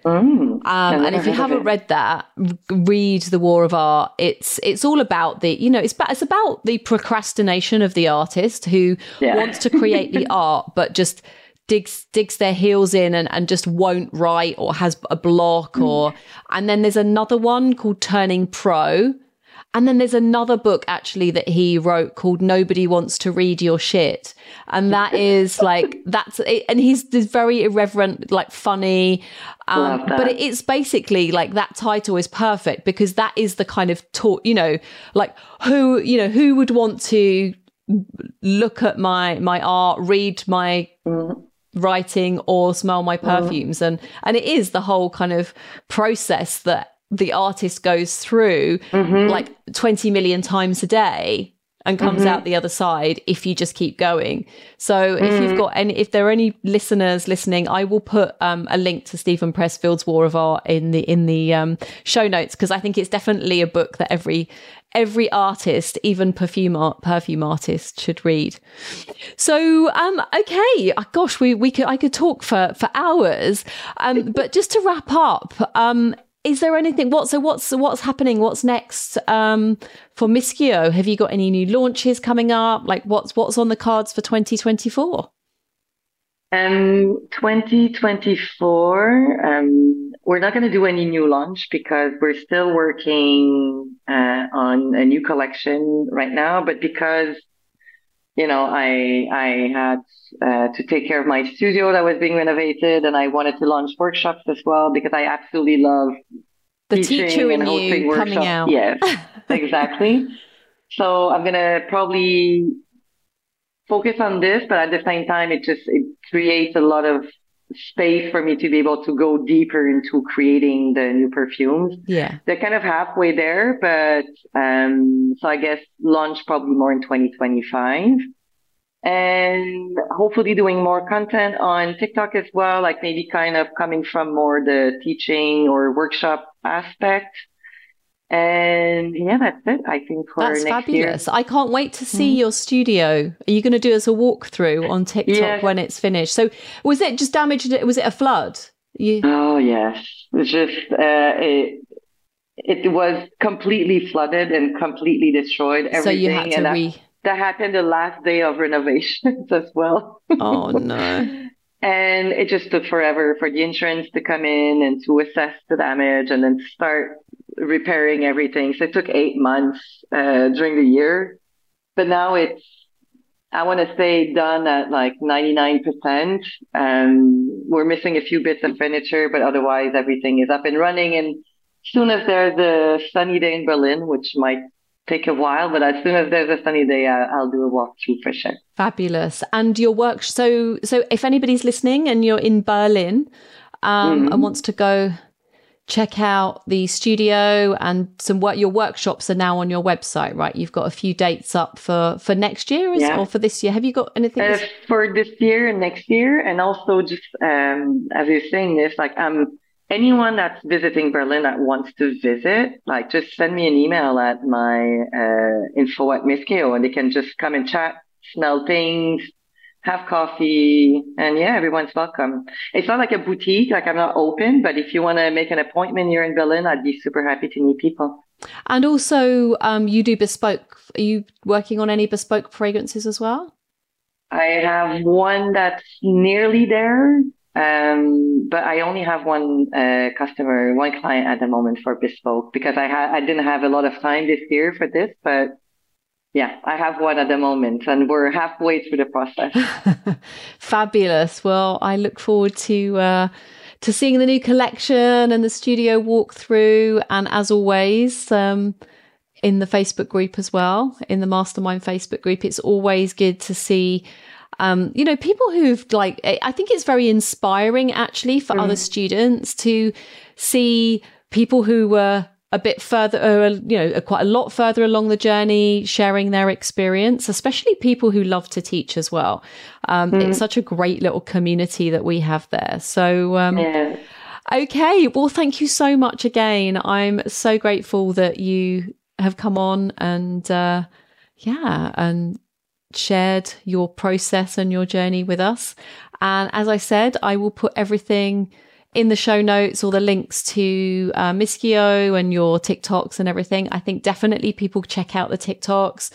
Mm, um, and if you haven't read that, read The War of Art. It's it's all about the you know it's about, it's about the procrastination of the artist who yeah. wants to create the art but just digs digs their heels in and, and just won't write or has a block mm. or and then there's another one called Turning Pro and then there's another book actually that he wrote called Nobody Wants to Read Your Shit. And that is like, that's it. And he's this very irreverent, like funny. Um, but it's basically like that title is perfect because that is the kind of talk, you know, like who, you know, who would want to look at my, my art, read my, mm writing or smell my mm. perfumes mm. and and it is the whole kind of process that the artist goes through mm-hmm. like 20 million times a day and comes mm-hmm. out the other side if you just keep going. So mm. if you've mm. got any, if there are any listeners listening, I will put um, a link to Steven Pressfield's War of Art in the in the um, show notes because I think it's definitely a book that every every artist, even perfume art, perfume artist, should read. So, um, okay, uh, gosh, we we could I could talk for for hours, um, but just to wrap up, um, is there anything what so what's what's happening? What's next um, for MISKEO? Have you got any new launches coming up? Like what's what's on the cards for 2024 um 2024 um we're not going to do any new launch because we're still working uh, on a new collection right now but because you know, I I had uh, to take care of my studio that was being renovated, and I wanted to launch workshops as well because I absolutely love the teacher in you workshops. coming out. Yes, exactly. so I'm gonna probably focus on this, but at the same time, it just it creates a lot of space for me to be able to go deeper into creating the new perfumes. Yeah. They're kind of halfway there, but um so I guess launch probably more in 2025. And hopefully doing more content on TikTok as well, like maybe kind of coming from more the teaching or workshop aspect. And yeah, that's it. I think for that's fabulous. Year. I can't wait to see mm-hmm. your studio. Are you going to do us a walkthrough on TikTok yes. when it's finished? So, was it just damaged? Was it a flood? You... Oh yes, it's just uh, it. It was completely flooded and completely destroyed. Everything. So you had to and re. That, that happened the last day of renovations as well. Oh no. and it just took forever for the insurance to come in and to assess the damage and then start repairing everything. So it took eight months uh, during the year, but now it's I want to say done at like 99%. Um, we're missing a few bits of furniture, but otherwise everything is up and running. And as soon as there's a sunny day in Berlin, which might take a while, but as soon as there's a sunny day, I'll do a walkthrough for sure. Fabulous. And your work, so, so if anybody's listening and you're in Berlin, um, mm-hmm. and wants to go check out the studio and some work your workshops are now on your website right you've got a few dates up for for next year yeah. or for this year have you got anything uh, for this year and next year and also just um as you're saying this like um anyone that's visiting berlin that wants to visit like just send me an email at my uh info at MISKEO and they can just come and chat smell things have coffee, and yeah, everyone's welcome. It's not like a boutique, like I'm not open, but if you want to make an appointment here in Berlin, I'd be super happy to meet people. And also, um, you do bespoke. Are you working on any bespoke fragrances as well? I have one that's nearly there, um, but I only have one uh, customer, one client at the moment for bespoke because I had I didn't have a lot of time this year for this, but yeah, I have one at the moment, and we're halfway through the process. Fabulous. Well, I look forward to uh, to seeing the new collection and the studio walkthrough, and as always. Um, in the Facebook group as well, in the Mastermind Facebook group, it's always good to see um, you know, people who've like, I think it's very inspiring actually for mm. other students to see people who were a bit further, uh, you know, quite a lot further along the journey, sharing their experience, especially people who love to teach as well. Um, mm. It's such a great little community that we have there. So, um, yeah. okay. Well, thank you so much again. I'm so grateful that you have come on and, uh, yeah, and shared your process and your journey with us. And as I said, I will put everything in the show notes all the links to uh, MISKEO and your TikToks and everything. I think definitely people check out the TikToks.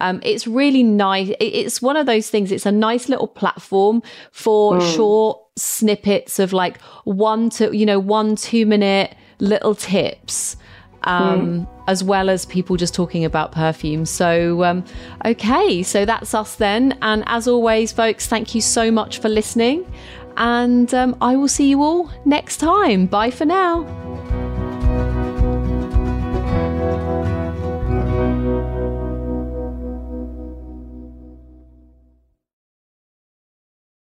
Um, it's really nice. It's one of those things. It's a nice little platform for mm. short snippets of like one to, you know, one, two minute little tips. Um, mm. as well as people just talking about perfume. So, um, okay, so that's us then. And as always, folks, thank you so much for listening and um, I will see you all next time. Bye for now.